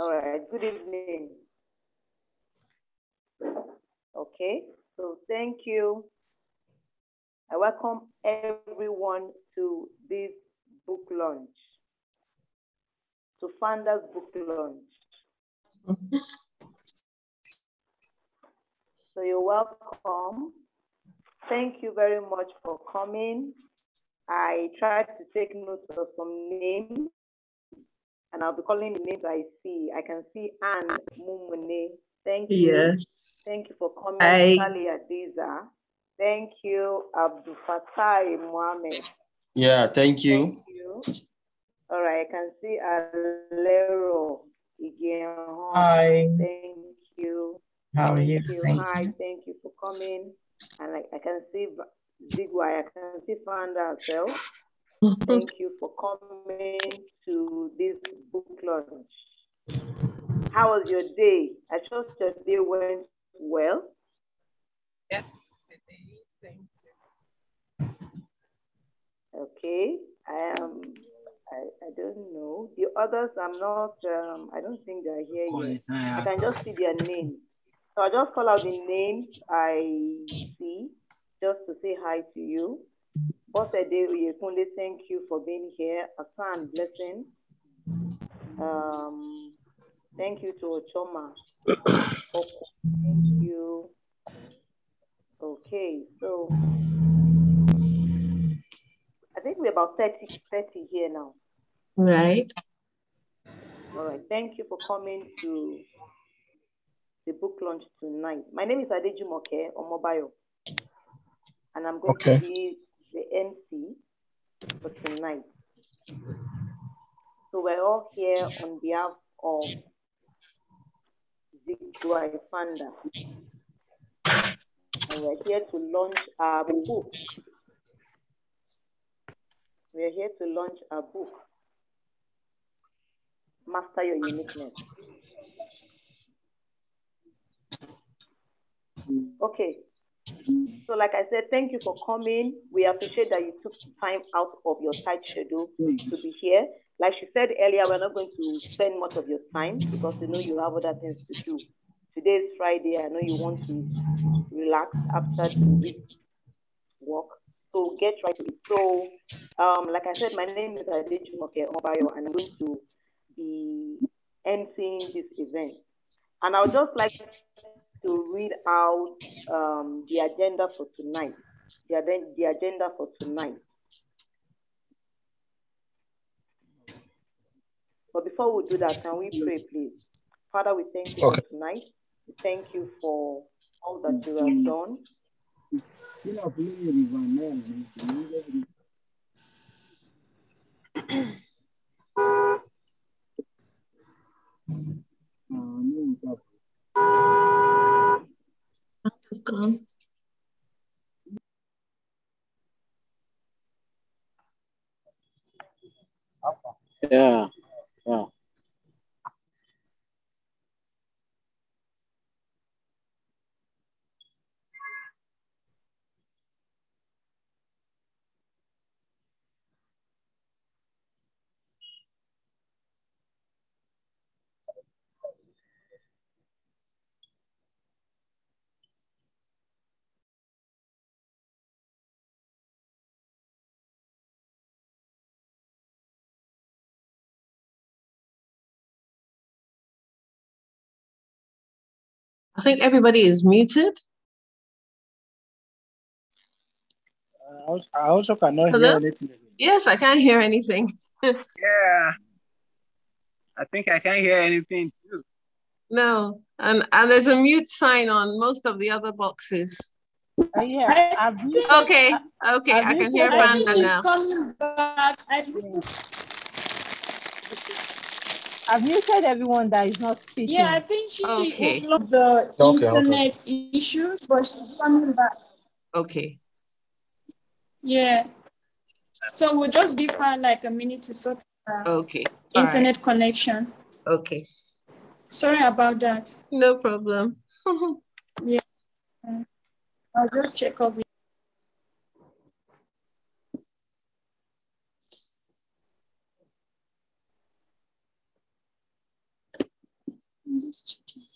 All right, good evening. Okay, so thank you. I welcome everyone to this book launch, to Fanda's Book Launch. So you're welcome. Thank you very much for coming. I tried to take note of some names and I'll be calling the names I see. I can see Anne Mumune. Thank you. Yes. Thank you for coming, Hi. Sally Adiza. Thank you, Abdul Fatai Mohammed. Yeah, thank you. Thank you. All right, I can see Alero Igenho. Hi, Thank you. how are you? Thank you. Hi, thank you for coming. And I, I can see Zigwai, I can see Fanda herself. Thank you for coming to this book launch. How was your day? I trust your day went well. Yes, it is. Thank Okay. I am. I, I don't know. The others, I'm not. Um, I don't think they're here yet. I can just see their names. So I'll just call out the names I see, just to say hi to you. Bosede Oyekunle, thank you for being here. Asan, blessing. Um, thank you to Ochoma. Oko, Thank you. Okay, so I think we're about 30, 30 here now. Right. All right, thank you for coming to the book launch tonight. My name is Adejumoke Omobayo, and I'm going Okay. to be the MC for tonight. So we're all here on behalf of the Zigwai Fanda. And we're here to launch our book. We're here to launch our book, Master Your Uniqueness. Okay. So, like I said, thank you for coming. We appreciate that you took time out of your tight schedule to be here. Like she said earlier, we're not going to spend much of your time because we know you have other things to do. Today is Friday. I know you want to relax after week work. So get right to it. So, um, like I said, my name is Adejumoke Obayo, and I'm going to be emceeing this event. And I would just like to read out um, the agenda for tonight. The, aden- the agenda for tonight. But before we do that, can we pray, please? Father, we thank you Okay. for tonight. We thank you for all that you have done. Welcome. I think everybody is muted. I also, I also cannot Hello? hear anything. Yes, I can't hear anything. Yeah. I think I can't hear anything too. No. And and there's a mute sign on most of the other boxes. Uh, yeah, I've Okay, okay, I can hear I think Fanda she's now. coming back. I I've muted everyone that is not speaking. Yeah, I think she Okay. unlocked the Okay, okay. internet issues, but she's coming back. Okay. Yeah. So we'll just give her like a minute to sort her Okay. All right. internet connection. Okay. Sorry about that. No problem. Yeah. I'll just check up with this chicken.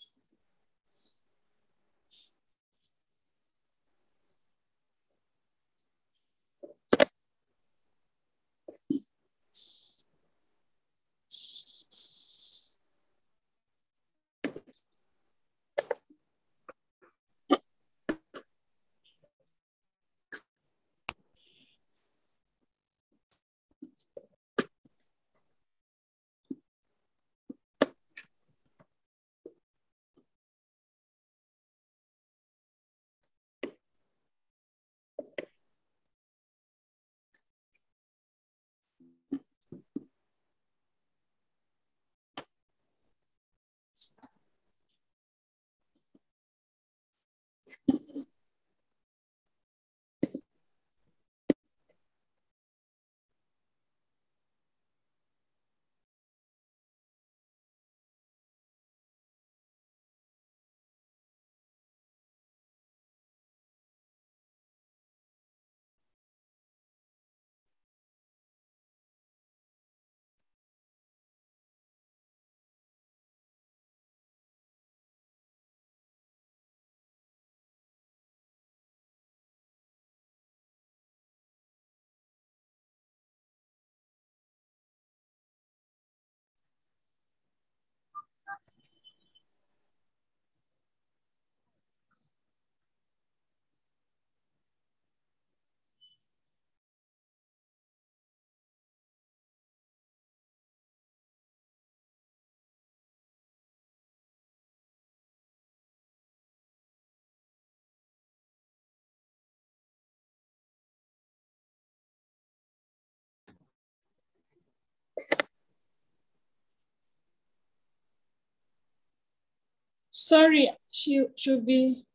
Sorry, she should be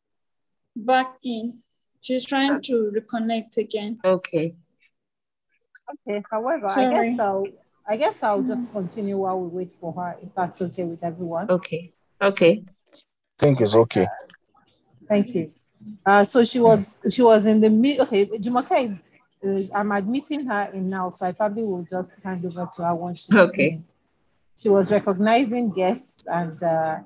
back in. She's trying to reconnect again. Okay. Okay. However, I guess I'll I guess I'll just continue while we wait for her, if that's okay with everyone. Okay. Okay. think it's okay. Thank you. Uh, so she was she was in the mid. Okay, Jumoke is. Uh, I'm admitting her in now, so I probably will just hand over to her once she. Okay. in. She was recognizing guests, and uh,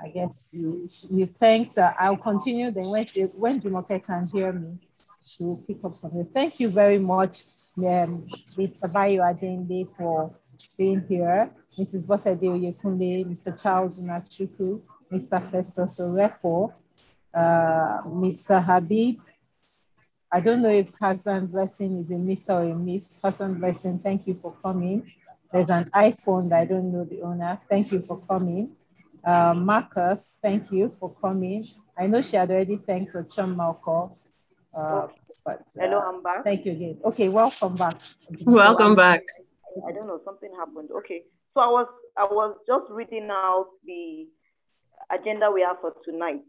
I guess we we thanked. Uh, I'll continue. Then when she, when Jumoke can hear me, she will pick up from here. Thank you very much, um, Mr. Bayo Adende, for being here. Mrs. Bosede Oyekunle, Mr. Charles Unachukwu, Mr. Festus Orepo, uh, Mr. Habib. I don't know if Hassan Blessing is a Mr. or a Miss. Hassan Blessing, thank you for coming. There's an iPhone that I don't know the owner. Thank you for coming. Uh, Marcus, thank you for coming. I know she had already thanked Ochum Malco, uh, but uh, Hello, I'm back. thank you again. Okay, welcome back. Welcome back. I don't know, something happened. Okay. So I was I was just reading out the agenda we have for tonight.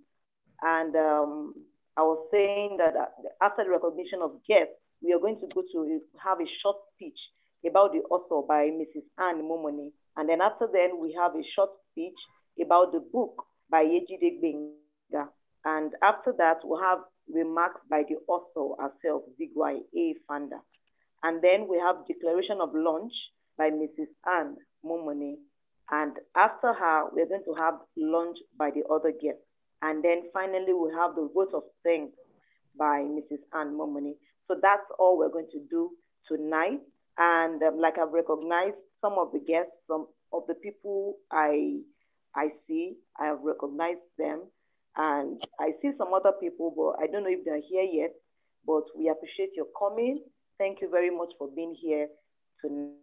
And um, I was saying that uh, after the recognition of guests, we are going to go to have a short speech about the author by Mrs. Anne Momoni. And then after then, we have a short speech about the book by Yejide Benga. And after that, we'll have remarks by the author herself, Zigwai A. Fanda. And then we have declaration of launch by Mrs. Anne Momoni. And after her, we're going to have lunch by the other guests. And then finally, we have the vote of thanks by Mrs. Anne Momoni. So that's all we're going to do tonight. And um, like I've recognized some of the guests, some of the people I I see, I have recognized them. And I see some other people, but I don't know if they're here yet. But we appreciate your coming. Thank you very much for being here tonight.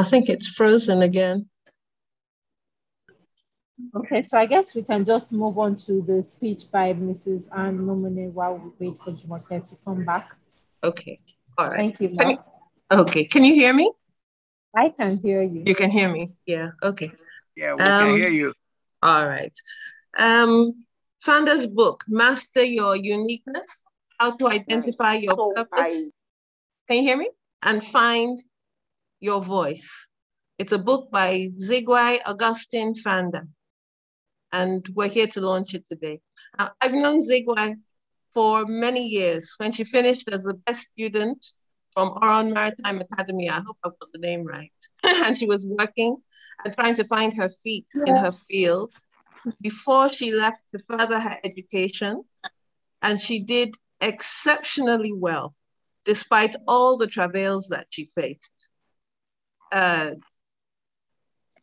I think it's frozen again. Okay, so I guess we can just move on to the speech by Mrs. Anne Momone while we wait for Jumoke to come back. Okay. All right. Thank you, Can you- Okay. Can you hear me? I can hear you. You can hear me. Yeah. Okay. Yeah, we Um, can hear you. All right. Um, Fanda's book, Master Your Uniqueness, How to Identify Your Purpose. Can you hear me? And find your voice. It's a book by Zigwai Augustine Fanda, and we're here to launch it today. Now, I've known Zigwai for many years. When she finished as the best student from Oron Maritime Academy, I hope I've got the name right, and she was working and trying to find her feet in her field before she left to further her education. And she did exceptionally well, despite all the travails that she faced. Uh,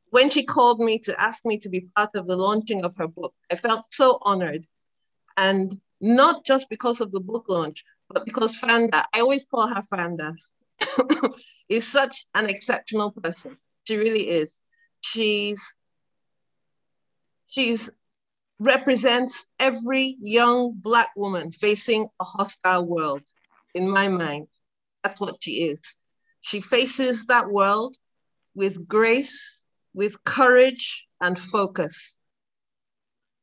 when she called me to ask me to be part of the launching of her book, I felt so honored. And not just because of the book launch, but because Fanda, I always call her Fanda, is such an exceptional person. She really is. She's she's represents every young black woman facing a hostile world in my mind that's what she is she faces that world with grace with courage and focus.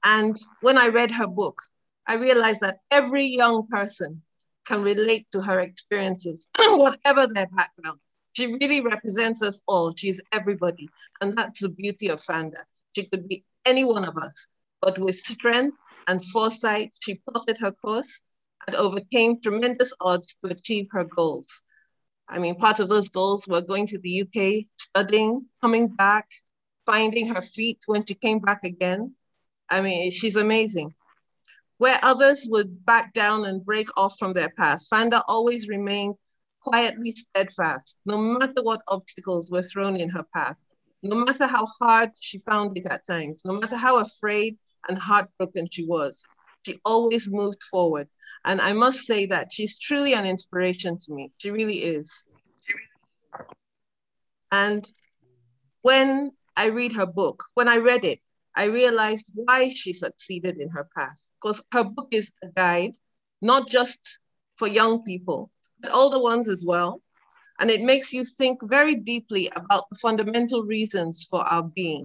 And when I read her book, I realized that every young person can relate to her experiences, whatever their background. She really represents us all. She's everybody. And that's the beauty of Fanda. She could be any one of us, but with strength and foresight, she plotted her course and overcame tremendous odds to achieve her goals. I mean, part of those goals were going to the UK, studying, coming back, finding her feet when she came back again. I mean, she's amazing. Where others would back down and break off from their path, Fanda always remained quietly steadfast, no matter what obstacles were thrown in her path, no matter how hard she found it at times, no matter how afraid and heartbroken she was. She always moved forward. And I must say that she's truly an inspiration to me. She really is. And when I read her book. When I read it, I realized why she succeeded in her path. Because her book is a guide, not just for young people, but older ones as well. And it makes you think very deeply about the fundamental reasons for our being,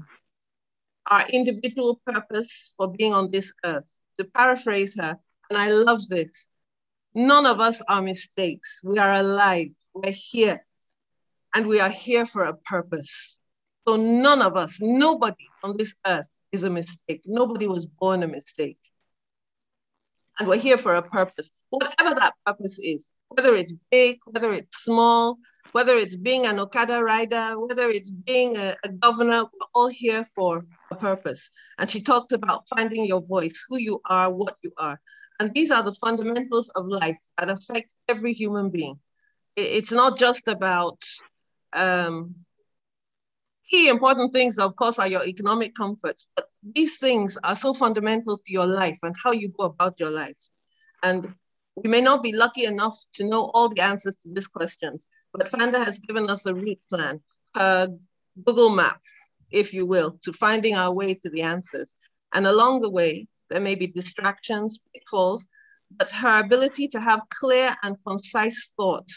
our individual purpose for being on this earth. To paraphrase her, and I love this none of us are mistakes. We are alive, we're here, and we are here for a purpose. So none of us, nobody on this earth is a mistake. Nobody was born a mistake. And we're here for a purpose, whatever that purpose is, whether it's big, whether it's small, whether it's being an Okada rider, whether it's being a, a, governor, we're all here for a purpose. And she talked about finding your voice, who you are, what you are. And these are the fundamentals of life that affect every human being. It's not just about um, key important things, of course, are your economic comforts, but these things are so fundamental to your life and how you go about your life. And we may not be lucky enough to know all the answers to these questions, but Fanda has given us a route plan, a Google map, if you will, to finding our way to the answers. And along the way, there may be distractions, pitfalls, but her ability to have clear and concise thought,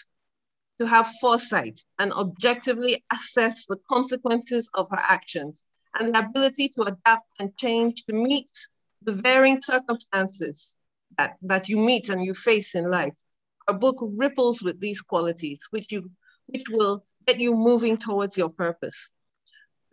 to have foresight and objectively assess the consequences of her actions and the ability to adapt and change to meet the varying circumstances that, that you meet and you face in life. Her book ripples with these qualities, which, you, which will get you moving towards your purpose.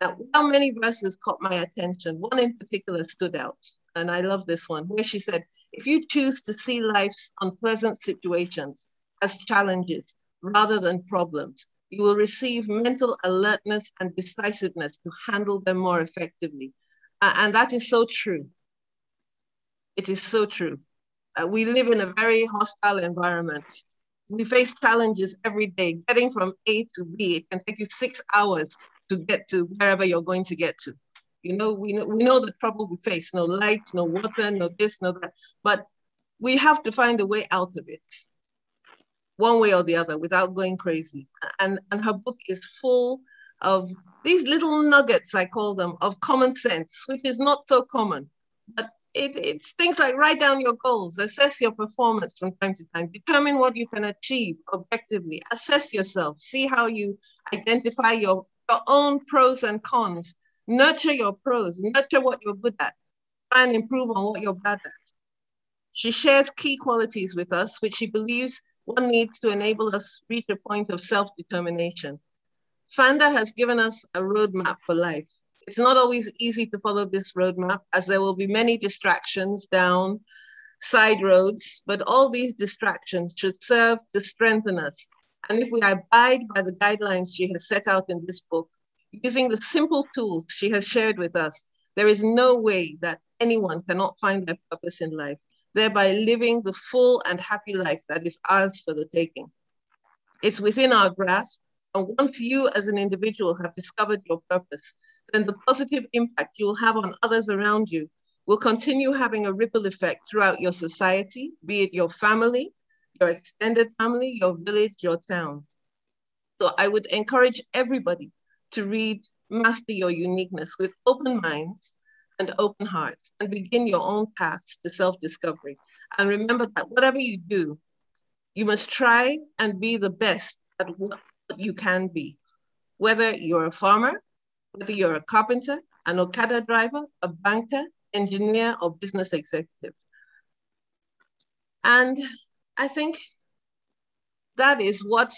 Now, while many verses caught my attention, one in particular stood out, and I love this one, where she said, if you choose to see life's unpleasant situations as challenges rather than problems. You will receive mental alertness and decisiveness to handle them more effectively. Uh, and that is so true. It is so true. Uh, we live in a very hostile environment. We face challenges every day. Getting from A to B, it can take you six hours to get to wherever you're going to get to. You know, we know, we know the trouble we face, no light, no water, no this, no that, but we have to find a way out of it one way or the other without going crazy. And, and her book is full of these little nuggets, I call them, of common sense, which is not so common. But it, it's things like write down your goals, assess your performance from time to time, determine what you can achieve objectively, assess yourself, see how you identify your, your own pros and cons, nurture your pros, nurture what you're good at, and improve on what you're bad at. She shares key qualities with us, which she believes one needs to enable us reach a point of self-determination. Fanda has given us a roadmap for life. It's not always easy to follow this roadmap as there will be many distractions down side roads, but all these distractions should serve to strengthen us. And if we abide by the guidelines she has set out in this book, using the simple tools she has shared with us, there is no way that anyone cannot find their purpose in life, thereby living the full and happy life that is ours for the taking. It's within our grasp. And once you as an individual have discovered your purpose, then the positive impact you will have on others around you will continue having a ripple effect throughout your society, be it your family, your extended family, your village, your town. So I would encourage everybody to read Master Your Uniqueness with open minds and open hearts and begin your own path to self-discovery. And remember that whatever you do, you must try and be the best at what you can be. Whether you're a farmer, whether you're a carpenter, an Okada driver, a banker, engineer, or business executive. And I think that is what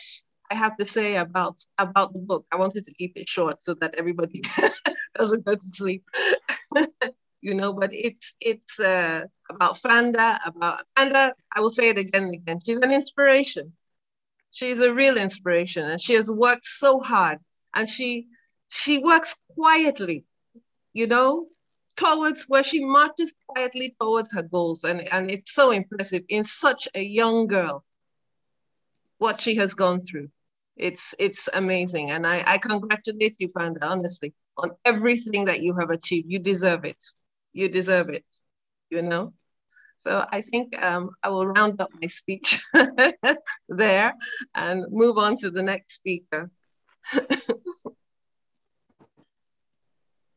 I have to say about about the book. I wanted to keep it short so that everybody doesn't go to sleep. you know, but it's it's uh, about Fanda, about Fanda. I will say it again and again. She's an inspiration. She's a real inspiration, and she has worked so hard, and she she works quietly, you know, towards where she marches quietly towards her goals, and and it's so impressive in such a young girl. What she has gone through, it's it's amazing, and I I congratulate you, Fanda, honestly, on everything that you have achieved. You deserve it you deserve it, you know? So I think um, I will round up my speech there and move on to the next speaker.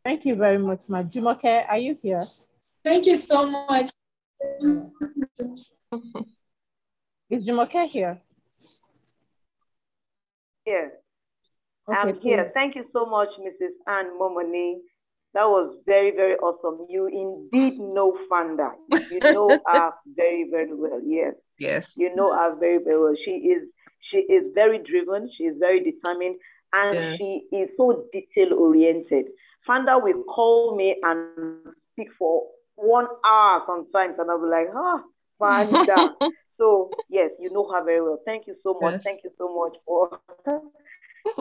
Thank you very much, Ma. Jumoke, are you here? Thank you so much. Is Jumoke here? Yes. Okay, I'm please. here. Thank you so much, Mrs. Anne Momoni. That was very, very awesome. You indeed know Fanda. You know her very, very well. Yes. Yes. You know her very, very well. She is she is very driven, she is very determined, and yes. she is so detail oriented. Fanda will call me and speak for one hour sometimes, and I'll be like, ah, Fanda. so yes, you know her very well. Thank you so much. Yes. Thank you so much for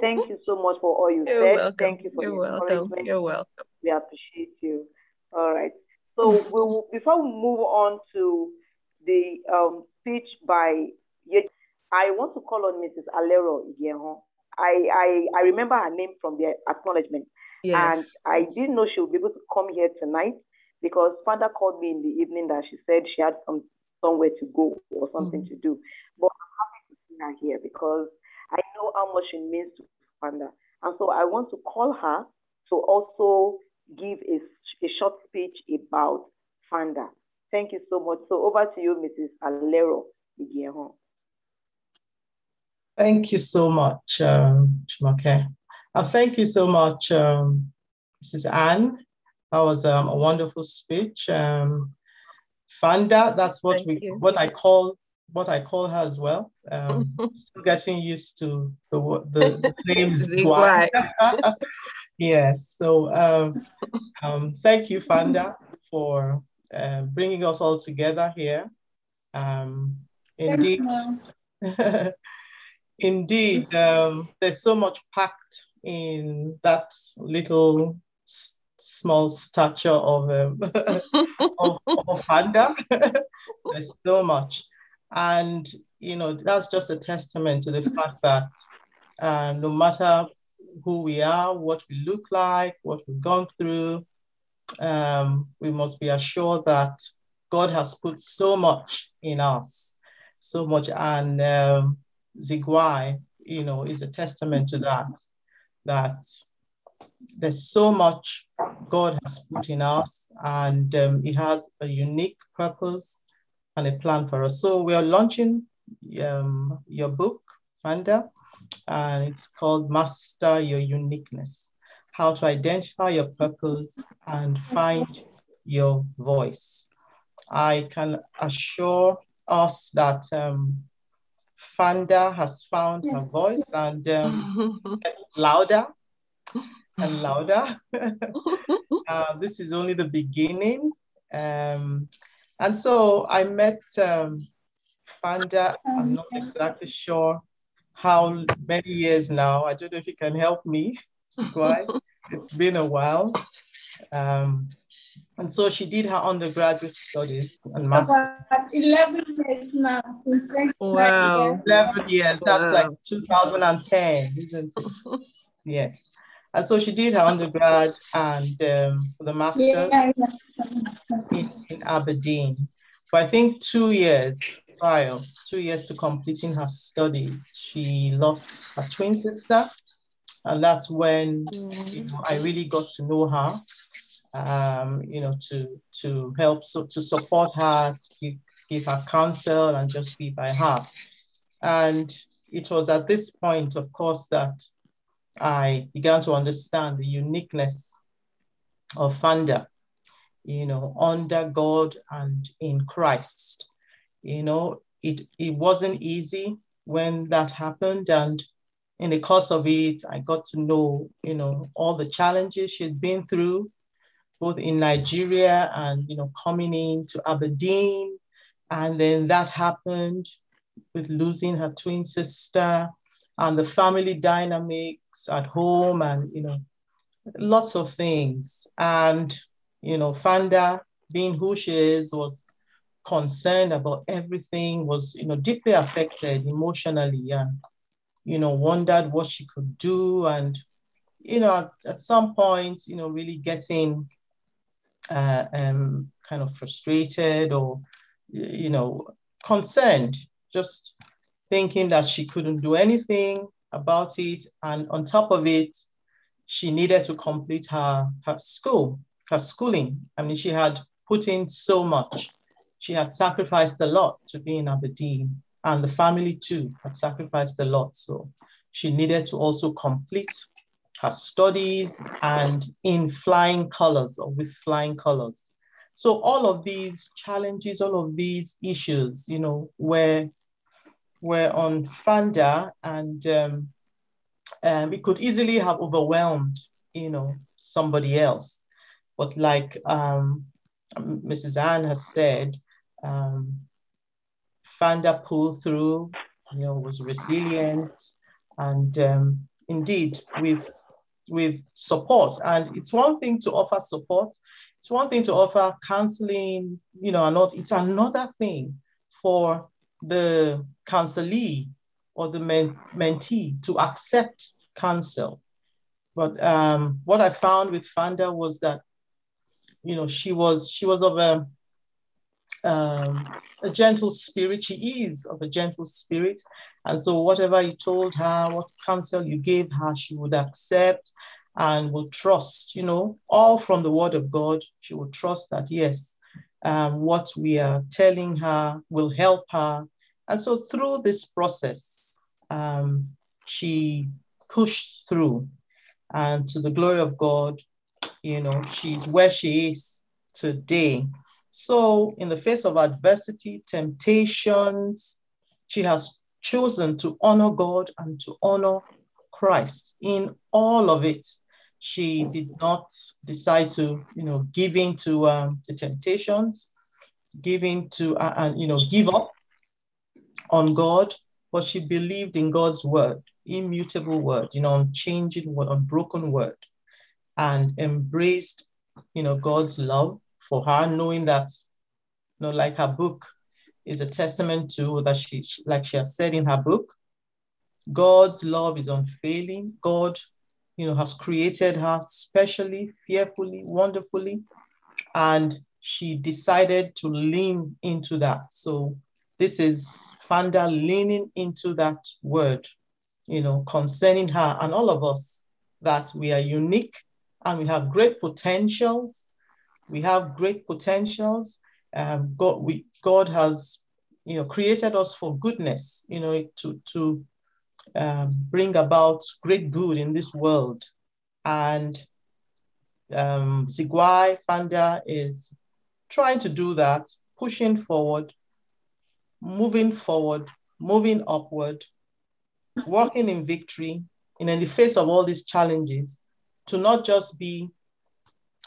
Thank you so much for all you You're said. Welcome. Thank you for You're welcome. You're welcome. We appreciate you. All right. So we'll, before we move on to the um, speech by I want to call on Mrs. Alero Igehon. I, I, I remember her name from the acknowledgement. Yes. And I didn't know she would be able to come here tonight because Fanda called me in the evening that she said she had some somewhere to go or something mm-hmm. to do. But I'm happy to see her here because I know how much it means to Fanda. And so I want to call her to also give a, a short speech about Fanda. Thank you so much. So over to you, Mrs. Alero. Thank you so much, um. Uh, thank you so much, um, Mrs. Anne. That was um, a wonderful speech. Um, Fanda, that's what thank we you. what I call what I call her as well. Um, still getting used to the the, the name Zigwai. yes. So um, um, thank you, Fanda, for uh, bringing us all together here. Um, indeed, indeed, um, there's so much packed in that little small stature of um, of, of Fanda. there's so much. And, you know, that's just a testament to the fact that uh, no matter who we are, what we look like, what we've gone through, um, we must be assured that God has put so much in us, so much. And um, Zigwai, you know, is a testament to that, that there's so much God has put in us and um, it has a unique purpose and a plan for us. So we are launching um, your book, Fanda, and it's called Master Your Uniqueness, how to identify your purpose and find your voice. I can assure us that um, Fanda has found her voice and um, louder and louder. uh, this is only the beginning. Um, and so I met um, Fanda, I'm not exactly sure how many years now. I don't know if you can help me. it's been a while. Um, and so she did her undergraduate studies and master. 11 years now. Wow. 11 years. That's wow. like 2010, isn't it? yes. And so she did her undergrad and um, the master yeah. in, in Aberdeen. But I think two years prior, two years to completing her studies, she lost her twin sister. And that's when you know, I really got to know her um, you know, to to help so to support her, to give, give her counsel and just be by her. And it was at this point, of course, that I began to understand the uniqueness of Fanda, you know, under God and in Christ. You know, it, it wasn't easy when that happened. And in the course of it, I got to know, you know, all the challenges she'd been through, both in Nigeria and you know coming into Aberdeen, and then that happened with losing her twin sister and the family dynamics at home and you know lots of things. And you know Fanda being who she is was concerned about everything was you know deeply affected emotionally and you know wondered what she could do. And you know at, at some point you know really getting uh, um, kind of frustrated or, you know, concerned, just thinking that she couldn't do anything about it. And on top of it, she needed to complete her, her school, her schooling. I mean, she had put in so much. She had sacrificed a lot to be in Aberdeen, and the family too had sacrificed a lot. So she needed to also complete her studies and in flying colors or with flying colors. So all of these challenges, all of these issues, you know, were, were on Fanda and um, um, it could easily have overwhelmed, you know, somebody else. But like um, Mrs. Anne has said, um, Fanda pulled through, you know, was resilient. And um, indeed, with with support. And it's one thing to offer support, it's one thing to offer counseling, you know, not, it's another thing for the counselee or the men, mentee to accept counsel. But um, what I found with Fanda was that, you know, she was she was of a um, a gentle spirit. She is of a gentle spirit. And so whatever you told her, what counsel you gave her, she would accept and will trust, you know, all from the word of God. She will trust that, yes, um, what we are telling her will help her. And so through this process, um, she pushed through. And to the glory of God, you know, she's where she is today. So, in the face of adversity, temptations, she has chosen to honor God and to honor Christ in all of it. She did not decide to, you know, give in to um, the temptations, give in to, uh, and, you know, give up on God, but she believed in God's word, immutable word, you know, unchanging word, unbroken word, and embraced, you know, God's love for her, knowing that, you know, like her book is a testament to that she, like she has said in her book, God's love is unfailing. God, you know, has created her specially, fearfully, wonderfully, and she decided to lean into that. So this is Fanda leaning into that word, you know, concerning her and all of us that we are unique and we have great potentials we have great potentials. Um, God, we, God has, you know, created us for goodness, you know, to, to um, bring about great good in this world. And um, Zigwai Fanda is trying to do that, pushing forward, moving forward, moving upward, walking in victory, and in the face of all these challenges, to not just be,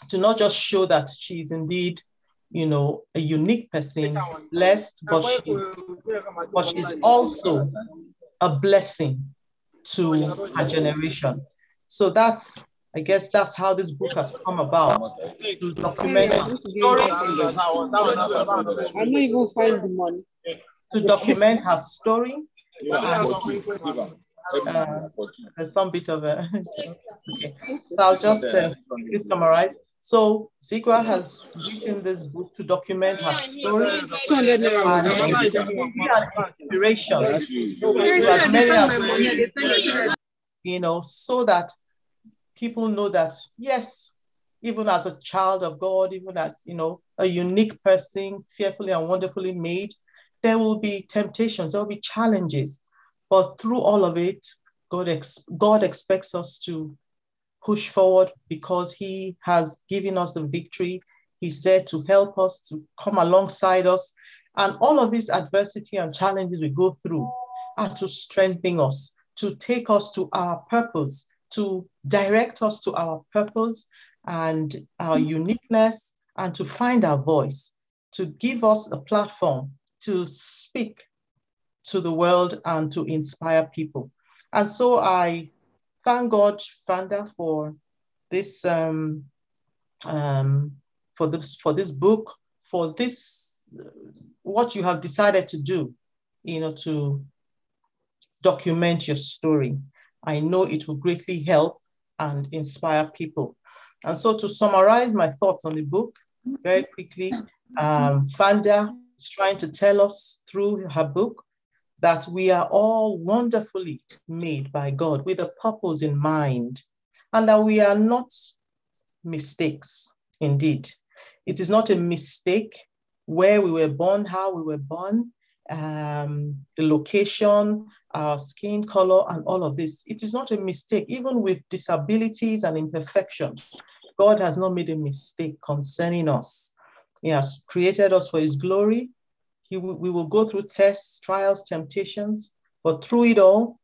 to not just show that she is indeed, you know, a unique person, blessed, but she's, but she's also a blessing to her generation. So that's, I guess that's how this book has come about to document her story. I'm not even find the money. To document her story. Uh, there's some bit of a okay. So I'll just uh, quickly summarize. So Zigwai has written this book to document her story. And inspiration. You know, so that people know that yes, even as a child of God, even as you know, a unique person, fearfully and wonderfully made, there will be temptations, there will be challenges, but through all of it, God, ex- God expects us to push forward because He has given us the victory. He's there to help us, to come alongside us. And all of these adversity and challenges we go through are to strengthen us, to take us to our purpose, to direct us to our purpose and our uniqueness, and to find our voice, to give us a platform to speak to the world and to inspire people. And so I thank God, Fanda, for this um, um, for this for this book, for this what you have decided to do, you know, to document your story. I know it will greatly help and inspire people. And so to summarize my thoughts on the book very quickly, um, Fanda is trying to tell us through her book that we are all wonderfully made by God with a purpose in mind, and that we are not mistakes, indeed. It is not a mistake where we were born, how we were born, um, the location, our skin color, and all of this. It is not a mistake, even with disabilities and imperfections. God has not made a mistake concerning us. He has created us for His glory he we will go through tests, trials, temptations, but through it all,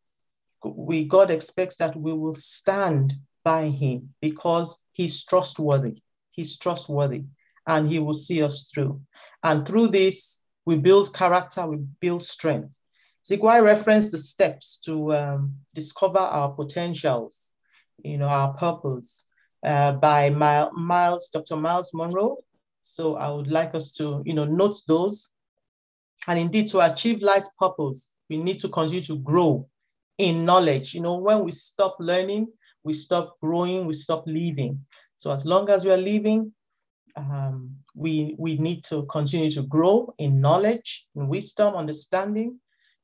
we God expects that we will stand by him because he's trustworthy. He's trustworthy and he will see us through. And through this, we build character, we build strength. Zigwai referenced the steps to um, discover our potentials, you know, our purpose uh, by Myles, Dr. Myles Munroe. So I would like us to, you know, note those and indeed, to achieve life's purpose, we need to continue to grow in knowledge. You know, when we stop learning, we stop growing, we stop living. So as long as we are living, um, we, we need to continue to grow in knowledge, in wisdom, understanding,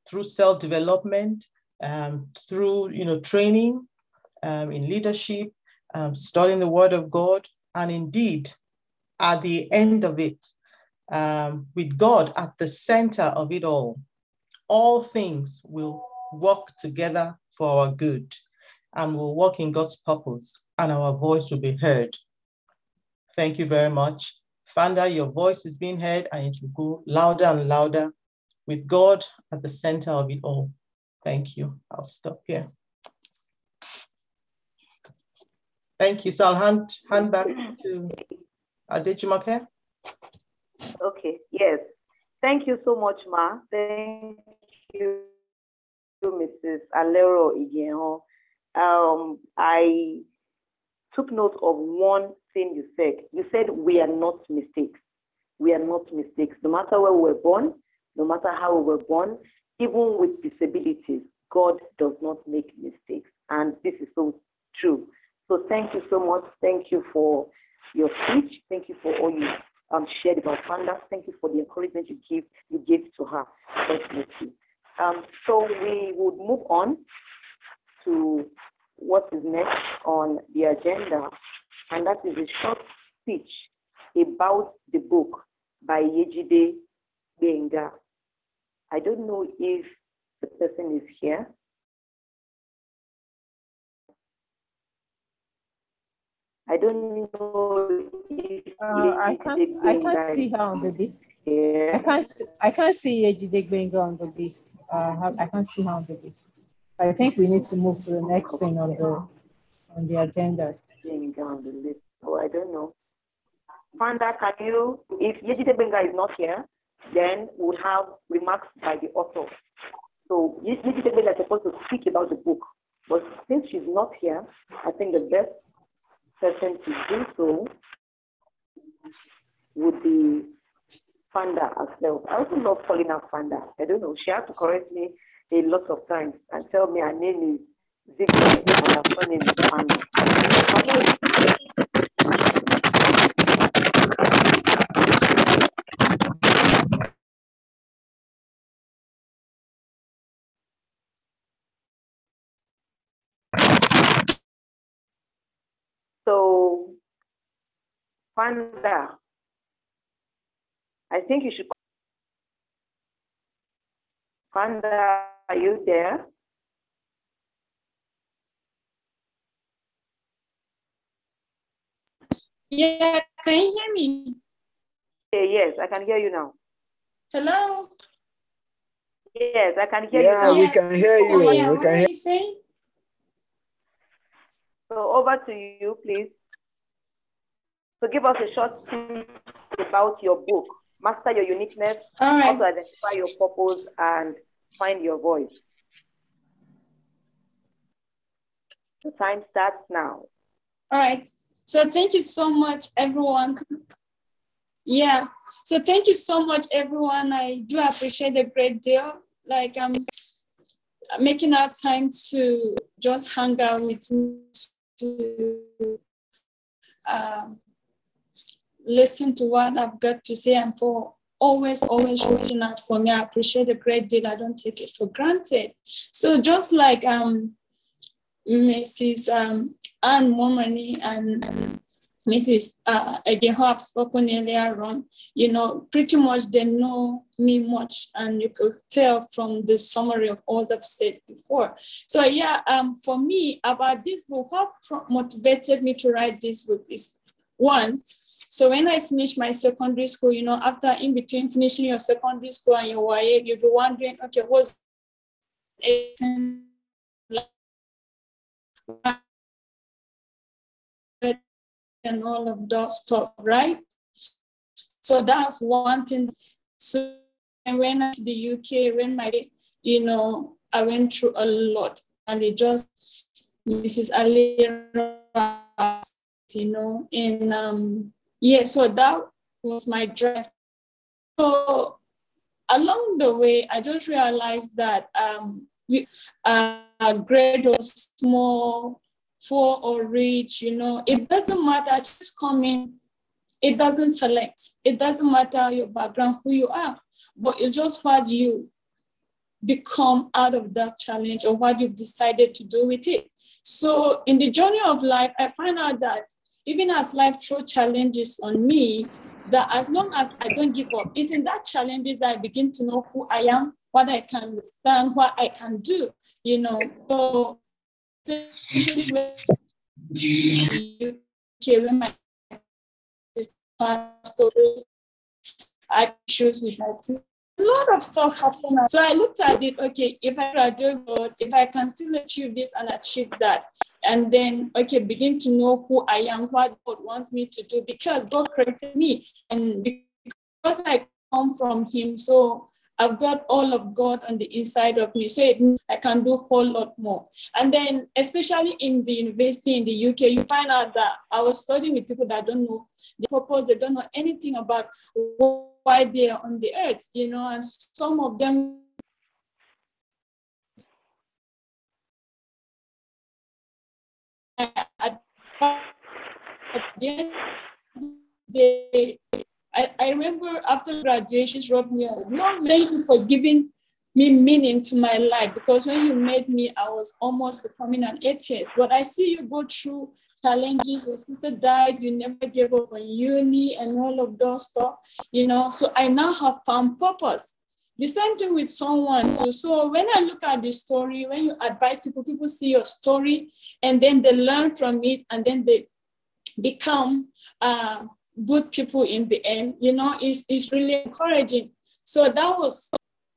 through self-development, um, through you know training, um, in leadership, um, studying the Word of God, and indeed, at the end of it, um, with God at the center of it all, all things will work together for our good and will work in God's purpose and our voice will be heard. Thank you very much. Fanda, your voice is being heard and it will go louder and louder with God at the center of it all. Thank you. I'll stop here. Thank you. So I'll hand, hand back to Adejumoke. Okay, yes. Thank you so much, Ma. Thank you, Mrs. Alero Igenho. Um, I took note of one thing you said. You said we are not mistakes. We are not mistakes. No matter where we were born, no matter how we were born, even with disabilities, God does not make mistakes. And this is so true. So thank you so much. Thank you for your speech. Thank you for all you um, shared about Fanda. Thank you for the encouragement you give you gave to her. Definitely. Um, so we would move on to what is next on the agenda, and that is a short speech about the book by Yejide Benga. I don't know if the person is here. I don't know if uh, I can't I can't see her on the list. here. I can't see, I can't see Yejide Gbenga on the list. Uh, I can't see her on the list. I think we need to move to the next thing on the on the agenda. On the list. Oh, I don't know. Fanda, can you, if Yejide Gbenga is not here, then we'll have remarks by the author. So Yejide Gbenga is supposed to speak about the book. But since she's not here, I think the best person to do so would be Fanda herself. I also love calling her Fanda. I don't know. She had to correct me a lot of times and tell me her name is and her is Fanda. So, Fanda, I think you should. Fanda, are you there? Yeah, can you hear me? Yeah, yes, I can hear you now. Hello? Yes, I can hear Yeah, you now. we can hear you. Oh, yeah, We what can are hear you saying? So over to you, please. So give us a short about your book, Master Your Uniqueness, All right. also identify your purpose and find your voice. The time starts now. All right. So thank you so much, everyone. Yeah. So thank you so much, everyone. I do appreciate a great deal. Like I'm making out time to just hang out with me to um, listen to what I've got to say and for always, always reaching out for me. I appreciate a great deal. I don't take it for granted. So just like um, Mrs. Um, Anne Momani and Mrs. Uh, again, who have spoken earlier on, you know, pretty much they know me much, and you could tell from the summary of all that I've said before. So yeah, um, for me about this book, what motivated me to write this book is one. So when I finished my secondary school, you know, after in between finishing your secondary school and your YA, you'll be wondering, okay, what's and all of that stuff, right? So that's one thing. So and when I to the UK, when my, you know, I went through a lot and it just, Mrs. Ali, you know, and um, yeah, so that was my drive. So along the way, I just realized that um, we, uh, grade or small, poor or rich, you know, it doesn't matter, just come in. It doesn't select. It doesn't matter your background, who you are, but it's just what you become out of that challenge or what you've decided to do with it. So in the journey of life, I find out that even as life throws challenges on me, that as long as I don't give up, it's in that challenges that I begin to know who I am, what I can withstand, what I can do, you know. So when my pastor I issues with my. A lot of stuff happened. So I looked at it, okay, if I graduate, if I can still achieve this and achieve that, and then okay, begin to know who I am, what God wants me to do, because God created me, and because I come from Him, so I've got all of God on the inside of me, so I can do a whole lot more. And then, especially in the university in the UK, you find out that I was studying with people that don't know the purpose, they don't know anything about why they are on the earth, you know, and some of them at, the end they, I, I remember after graduation, she wrote me, Lord, thank you for giving me meaning to my life because when you made me, I was almost becoming an atheist. But I see you go through challenges. Your sister died, you never gave up on uni and all of those stuff, you know. So I now have found purpose. The same thing with someone too. So when I look at the story, when you advise people, people see your story and then they learn from it and then they become uh, good people in the end, you know, is, is really encouraging. So that was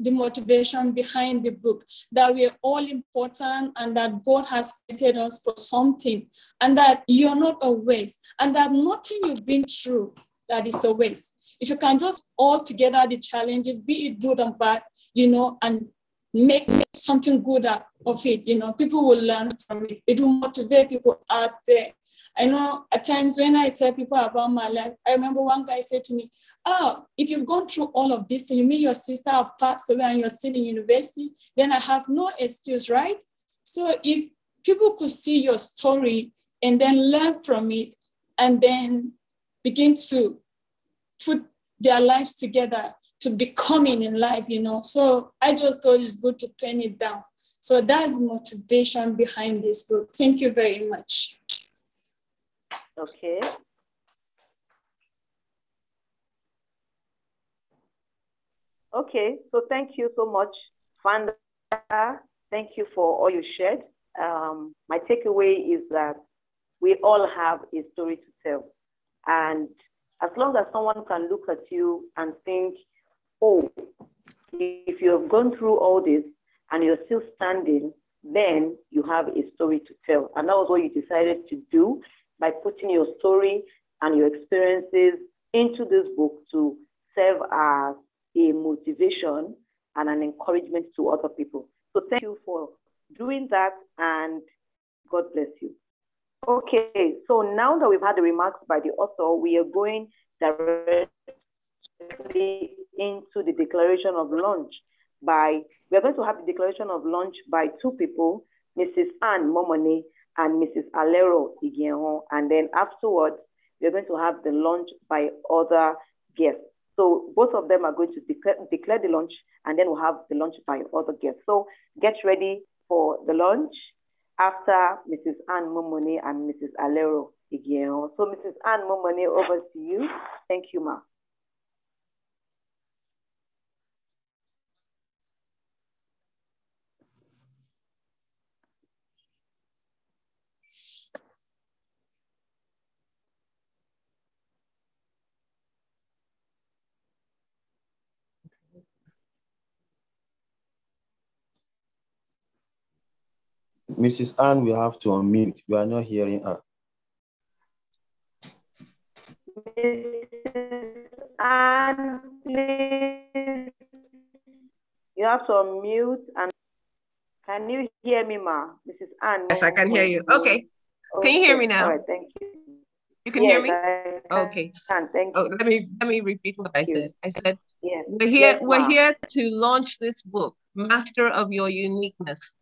the motivation behind the book, that we're all important and that God has created us for something and that you're not a waste and that nothing you've been through that is a waste. If you can just all together the challenges, be it good and bad, you know, and make, make something good out of it, you know, people will learn from it. It will motivate people out there I know at times when I tell people about my life, I remember one guy said to me, Oh, if you've gone through all of this and you mean your sister have passed away and you're still in university, then I have no excuse, right? So if people could see your story and then learn from it and then begin to put their lives together to becoming in life, you know. So I just thought it's good to pen it down. So that's motivation behind this book. Thank you very much. Okay. Okay, so thank you so much, Fanda. Thank you for all you shared. Um, my takeaway is that we all have a story to tell. And as long as someone can look at you and think, oh, if you have gone through all this and you're still standing, then you have a story to tell. And that was what you decided to do by putting your story and your experiences into this book to serve as a motivation and an encouragement to other people. So thank you for doing that and God bless you. Okay, so now that we've had the remarks by the author, we are going directly into the declaration of launch by, we're going to have the declaration of launch by two people, Mrs. Anne Momone and Mrs. Alero Igihon. And then afterwards, we're going to have the launch by other guests. So both of them are going to declare, declare the launch, and then we'll have the launch by other guests. So get ready for the launch after Mrs. Anne Momone and Mrs. Alero Igihon. So Mrs. Anne Momone, over to you. Thank you, ma. Mrs. Ann, we have to unmute. We are not hearing her. Mrs. Anne, please. You have to unmute and can you hear me, ma? Mrs. Anne. Yes, I can hear you. Okay. okay. Can you hear me now? All right, thank you. You can yes, hear me? I okay. Can, thank oh, you. let me let me repeat what I said. I said yes. we're here yes, we're here to launch this book, Master of Your Uniqueness how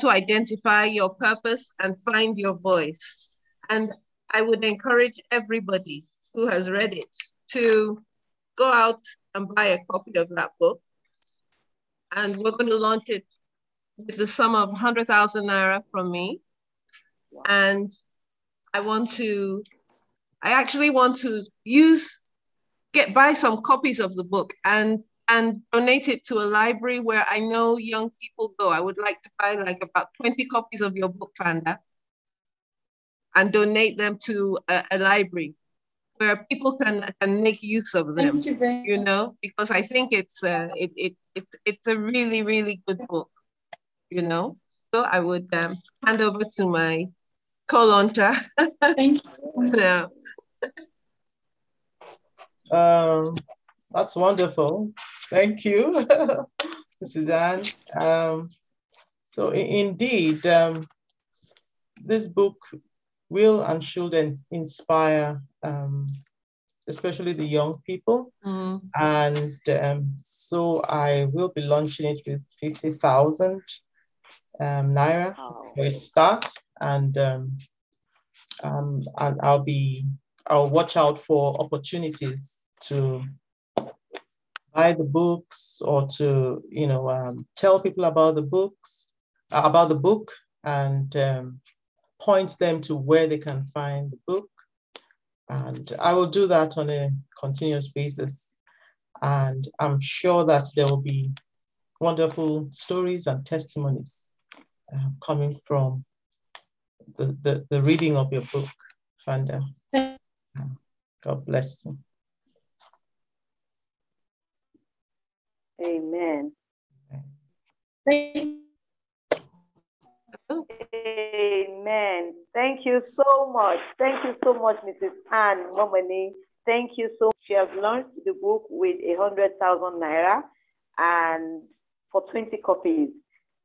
to identify your purpose and find your voice. And I would encourage everybody who has read it to go out and buy a copy of that book. And we're going to launch it with the sum of 100,000 Naira from me. And I want to, I actually want to use, get, buy some copies of the book and and donate it to a library where I know young people go. I would like to buy like about 20 copies of your book, Fanda, and donate them to a, a library where people can, can make use of them, Thank you, you know, because I think it's, uh, it, it, it, it's a really, really good book, you know. So I would um, hand over to my co-launcher. Thank you. so. Um, that's wonderful. Thank you, Suzanne. Um, so indeed, um, this book will and should inspire um, especially the young people. Mm. And um, so I will be launching it with 50,000 um, Naira for a start. And, um, um, and I'll be, I'll watch out for opportunities to buy the books or to, you know, um, tell people about the books, uh, about the book and um, point them to where they can find the book. And I will do that on a continuous basis. And I'm sure that there will be wonderful stories and testimonies uh, coming from the, the, the reading of your book, Fanda. God bless you. Amen. Amen. Thank you so much. Thank you so much, Mrs. Anne Momani. Thank you so much. She has launched the book with a hundred thousand naira and for 20 copies.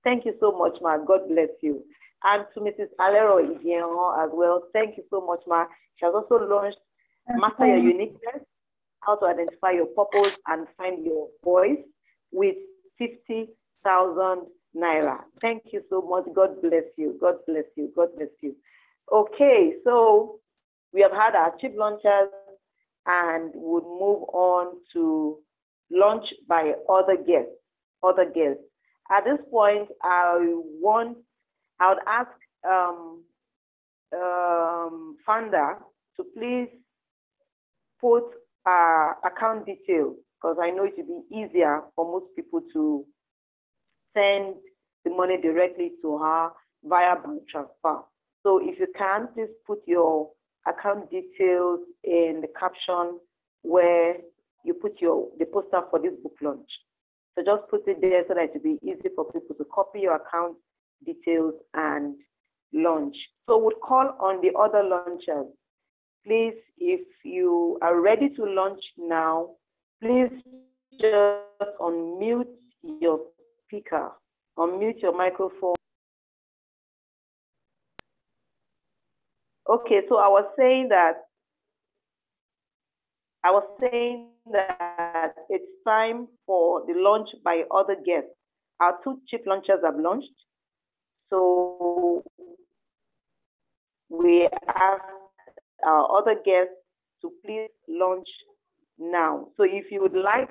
Thank you so much, Ma. God bless you. And to Mrs. Alero Igienho as well. Thank you so much, Ma. She has also launched Master Your Uniqueness, How to Identify Your Purpose and Find Your Voice with 50,000 naira. Thank you so much. God bless you. God bless you. God bless you. Okay, so we have had our chief launchers and would move on to launch by other guests. Other guests. At this point, I want, I would ask um, um, Fanda to please put uh, account details because I know it will be easier for most people to send the money directly to her via bank transfer. So if you can, please put your account details in the caption where you put your the poster for this book launch. So just put it there so that it will be easy for people to copy your account details and launch. So we'll call on the other launchers. Please, if you are ready to launch now, please just unmute your speaker, unmute your microphone. Okay, so I was saying that I was saying that it's time for the launch by other guests. Our two chief launchers have launched. So we ask our other guests to please launch now. So if you would like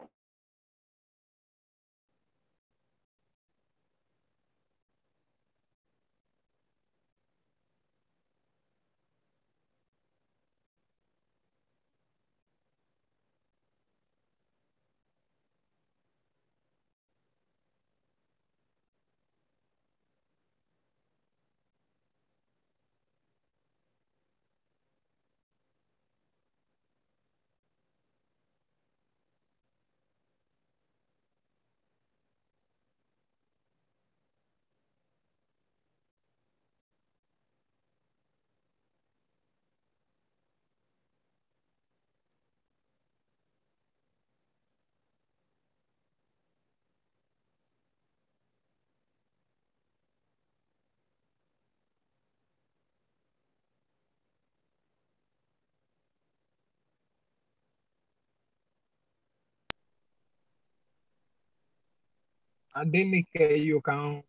And then uh, you can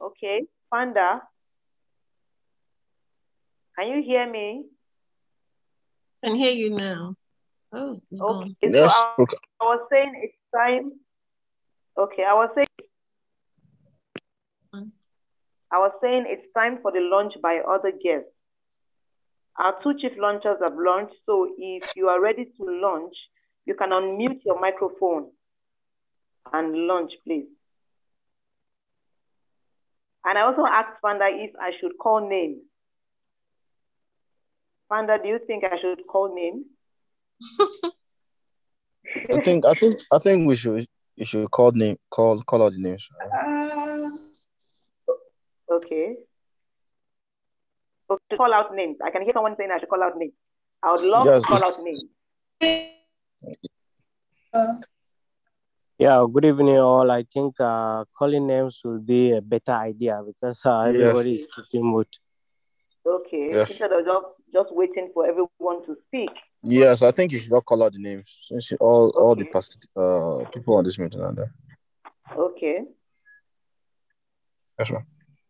Okay, Panda, can you hear me? I can hear you now. Oh, Okay, gone. so I, okay. I was saying it's time. Okay, I was saying I was saying it's time for the launch by other guests. Our two chief launchers have launched, so if you are ready to launch, you can unmute your microphone and launch, please. And I also asked Fanda if I should call names. Fanda, do you think I should call names? I think I think I think we should you should call name call call out the names. Uh, Okay. Okay, call out names. I can hear someone saying I should call out names. I would love Yes, to call out names. Yeah, good evening, all. I think uh, calling names will be a better idea because uh, Yes. everybody is keeping mood. Okay. Yes. Instead of just, just waiting for everyone to speak. Yes, I think you should not call out the names since you- all all the past uh people on this meeting are there. Okay. Yes, ma'am.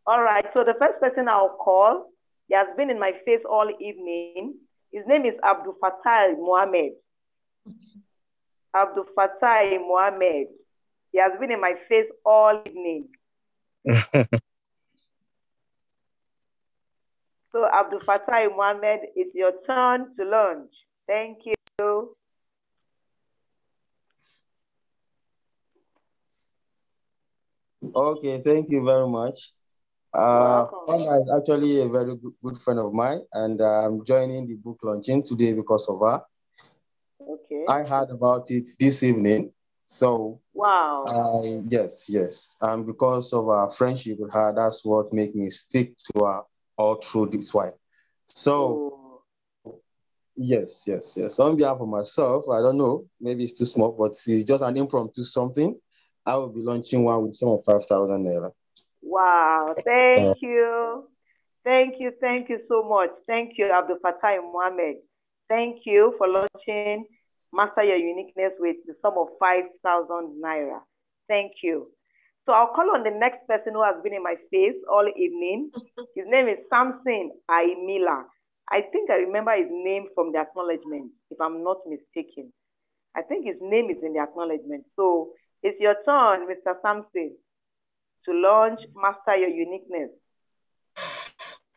All right. So the first person I'll call, he has been in my face all evening. His name is Abdul Fattah Mohammed. Abdul Fattah Mohammed. He has been in my face all evening. So Abdul Fattah Mohammed, it's your turn to launch. Thank you. Okay, thank you very much. Uh, Fanda is actually a very good, good friend of mine, and uh, I'm joining the book launching today because of her. Okay. I heard about it this evening, so Wow. uh, yes, yes, and because of our friendship with her, that's what made me stick to her all through this while. So yes, yes, yes. On behalf of myself, I don't know, maybe it's too small, but it's just an impromptu something. I will be launching one with some of five thousand naira. Wow. Thank you. Thank you. Thank you so much. Thank you, Abdul Fattah Mohammed. Thank you for launching Master Your Uniqueness with the sum of 5,000 Naira. Thank you. So I'll call on the next person who has been in my space all evening. His name is Samson Aimila. I think I remember his name from the acknowledgement, if I'm not mistaken. I think his name is in the acknowledgement. So it's your turn, Mr. Samson, to launch Master Your Uniqueness.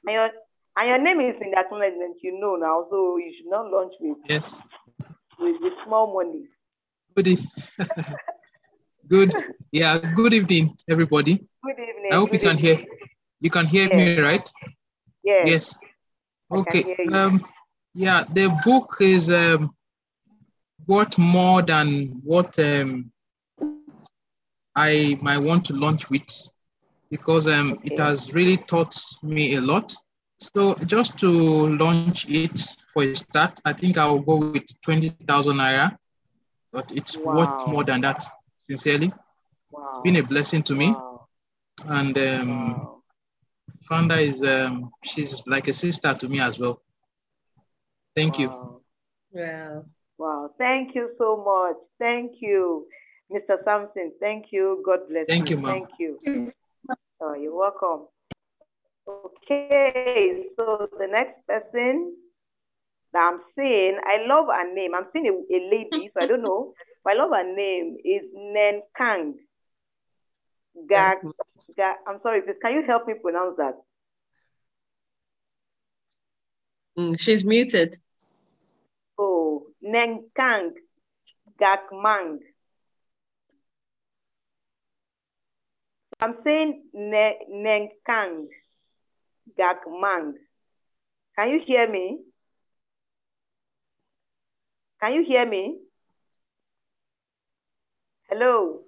And your, and your name is in the acknowledgement, you know now, so you should not launch with, Yes. with, with small money. Good. good. Yeah. Good evening, everybody. Good evening. I hope you good can hear. You can hear me, right? Yes. Yes. Okay. Um. Yeah. The book is um. What more than what um. I might want to launch with, because um it has really taught me a lot. So just to launch it for a start, I think I will go with twenty thousand naira, but it's worth more than that. Sincerely, Wow. it's been a blessing to me, Wow. and um, Fanda is um, she's like a sister to me as well. Thank you. Wow. Wow. Wow. Thank you so much. Thank you, Mr. Samson. Thank you. God bless Thank you. you, ma'am. Thank you. Oh, you're welcome. Okay, so the next person that I'm seeing, I love her name. I'm seeing a, a lady, so I don't know, but I love her name is Nen Kang. Ga, Ga, I'm sorry, please, can you help me pronounce that? Mm, she's muted. Oh, Nen Kang Gakmang. I'm saying Ne- Nen Kang Gakmang. Can you hear me? Can you hear me? Hello.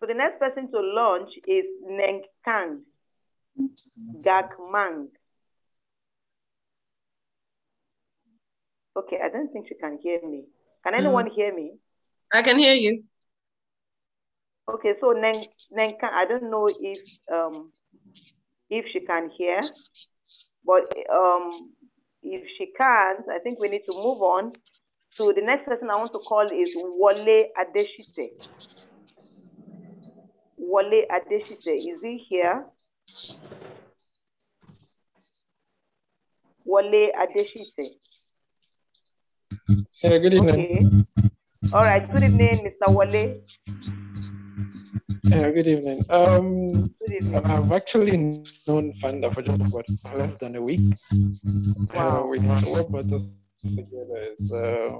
So the next person to launch is Neng Kang Gakmang. Okay, I don't think she can hear me. Can hmm. anyone hear me? I can hear you. Okay, so Neng I don't know if um if she can hear, but um if she can't, I think we need to move on. So the next person I want to call is Wale Adeshite. Wale Adeshite, is he here? Wale Adeshite. Yeah, good evening. Okay. All right. Good evening, Mr. Wale. Yeah, good evening. Um, Good evening. I've actually known Fanda for just about less than a week. Uh, we what brought us together is uh,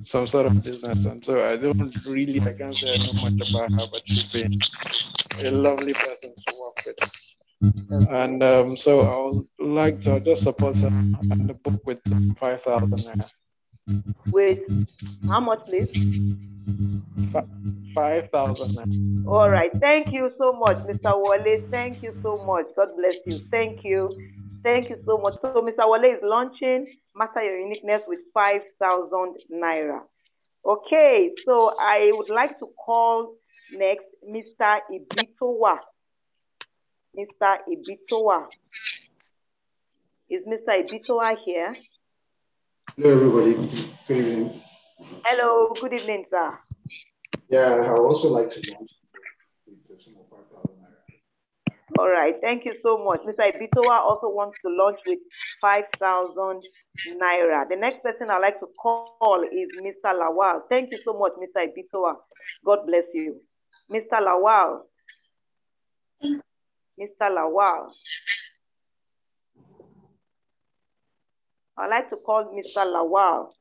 some sort of business, and so I don't really, I can't say I know much about her, but she's been a lovely person to work with. And um, so I would like to just support her and the book with five thousand naira. Wait, how much, please? Five thousand naira. All right. Thank you so much, Mr. Wale. Thank you so much. God bless you. Thank you. Thank you so much. So Mr. Wale is launching Master Your Uniqueness with 5,000 Naira. Okay, so I would like to call next Mr. Ibitowa. Mr. Ibitowa. Is Mr. Ibitowa here? Hello, everybody. Good evening. Hello, good evening, sir. Yeah, I would also like to launch with the sum of 5,000 naira. All right, thank you so much. Mr. Ibitowa also wants to launch with 5,000 Naira. The next person I'd like to call is Mr. Lawal. Thank you so much, Mr. Ibitowa. God bless you. Mr. Lawal. Mr. Lawal. I'd like to call Mr. Lawal.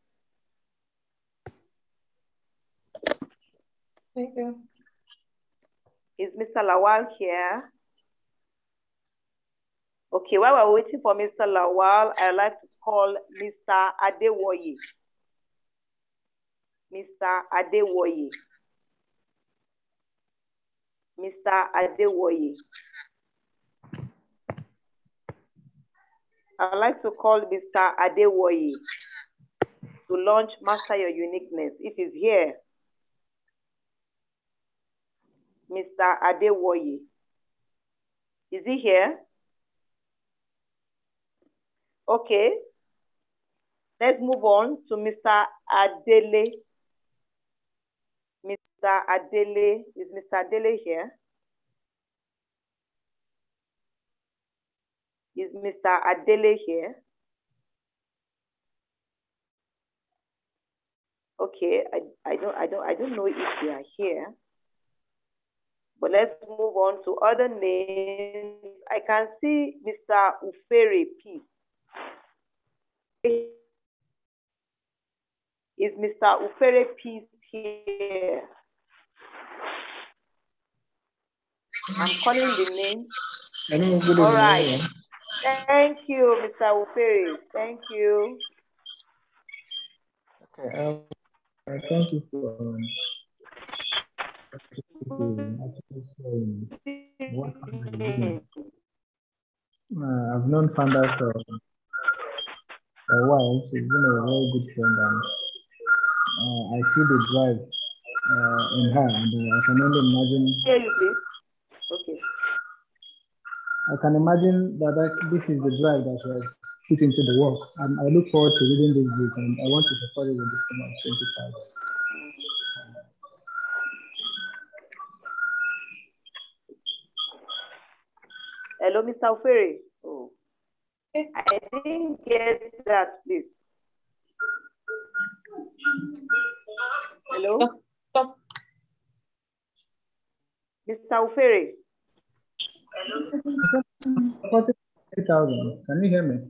Thank you. Is Mr. Lawal here? Okay, while we're waiting for Mr. Lawal, I'd like to call Mr. Adewoye. Mr. Adewoye. Mr. Adewoye. I'd like to call Mr. Adewoye to launch Master Your Uniqueness. If he's here, Mr. Adewoye. Is he here? Okay. Let's move on to Mr. Adele. Mr. Adele, is Mr. Adele here? Is Mr. Adele here? Okay, I, I don't I don't I don't know if they are here. But let's move on to other names. I can see Mr. Ufere P. Is Mr. Ufere P here? I'm calling the name. Hello, good All Thank you, Mr. Ufere. Thank you. Okay, um, thank you for um, uh, I've known Fanda for a while. She's been a very good friend, and uh, I see the drive uh, in her, and uh, I can only imagine. Here you please. Okay. I can imagine that, that this is the drive that was put into the work. and I look forward to reading this book, and I want to support it with this 25. Hello, Mr. Ufere. Oh. Eh. I didn't get that, please. Hello? Stop. Mr. Ufere. Forty thousand. Can you hear me?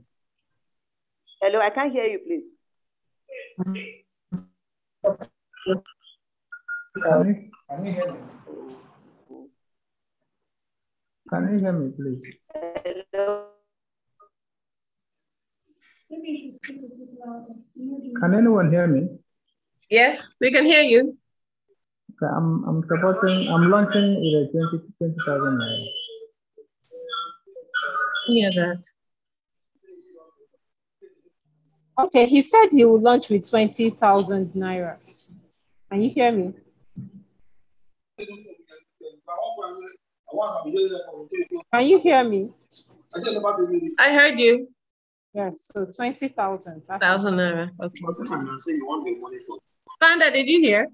Hello, I can't hear you, please. Can you, can you hear me? Can you hear me, please? Hello. Can anyone hear me? Yes, we can hear you. Okay, I'm I'm supporting. I'm launching with a 20 20,000 naira. Hear that. Okay, he said he will launch with 20,000 naira. Can you hear me? Can you hear me? I heard you. Yes, so 20,000. Thousand naira. Okay. Fanda, did you hear?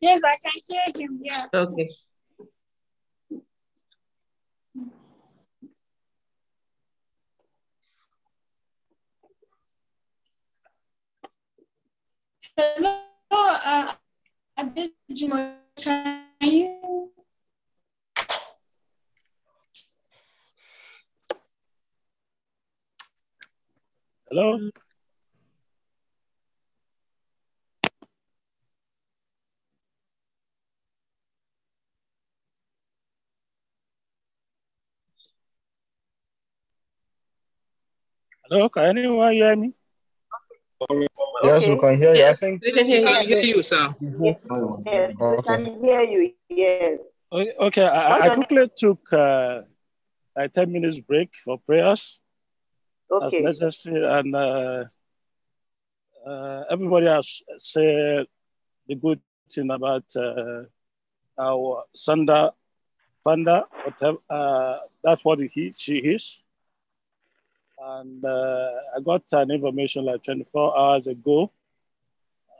Yes, I can hear him. Yeah. Okay. Hello, uh, Adejimo, can you? Hello? Hello, can anyone hear me? Yes, we can hear you. I think. We can hear you. can hear you, sir. Yes, yes, we Okay. can hear you. Yes. Okay, I, What's I quickly took uh, a 10 minutes break for prayers okay. as necessary, and uh, uh, everybody has said the good thing about uh, our Sanda, Fanda, whatever, uh, that's what he, she is. And uh, I got an information like 24 hours ago,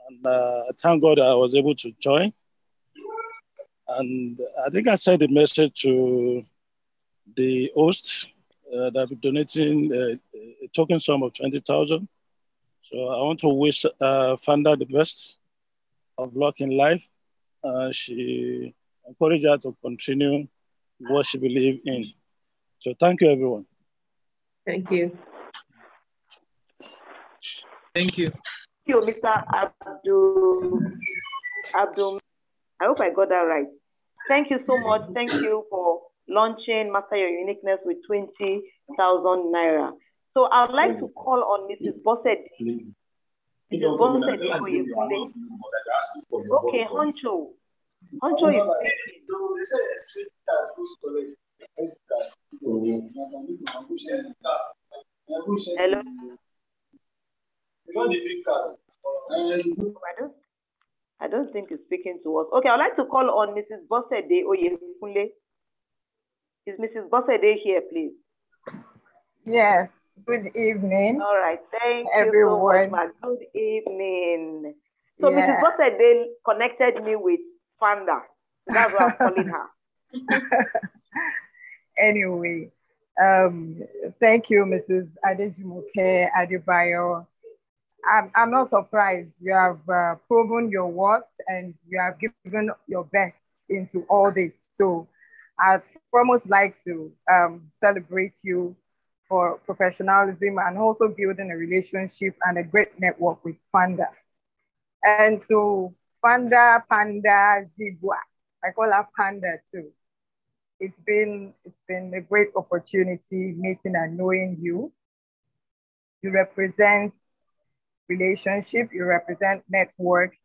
and uh, thank God I was able to join. And I think I sent a message to the host uh, that be donating uh, a token sum of 20,000. So I want to wish uh, Fanda the best of luck in life. Uh, she encouraged her to continue what she believes in. So thank you, everyone. Thank you. Thank you. Thank you, Mr. Abdul. Abdul. I hope I got that right. Thank you so much. Thank you for launching Master Your Uniqueness with 20,000 Naira. So I'd like to call on Mrs. Bossett. Mrs. Bossett. Okay, Honcho. Honcho is Hello. I don't, I don't think he's speaking to us. Okay, I'd like to call on Mrs. Bossede Oyekunle. Is Mrs. Bossede here, please? Yes. Good evening. All right. Thank everyone. you so much. Good evening. So Yeah. Mrs. Bossede connected me with Fanda. That's what I'm calling her. anyway, um, thank you, Mrs. Adejumoke Adebayo. I'm, I'm not surprised. You have uh, proven your worth and you have given your best into all this. So I'd almost like to um, celebrate you for professionalism and also building a relationship and a great network with Fanda. And so Fanda, Panda, Zigwai, I call her Panda too it's been it's been a great opportunity meeting and knowing you. You represent relationship, you represent network,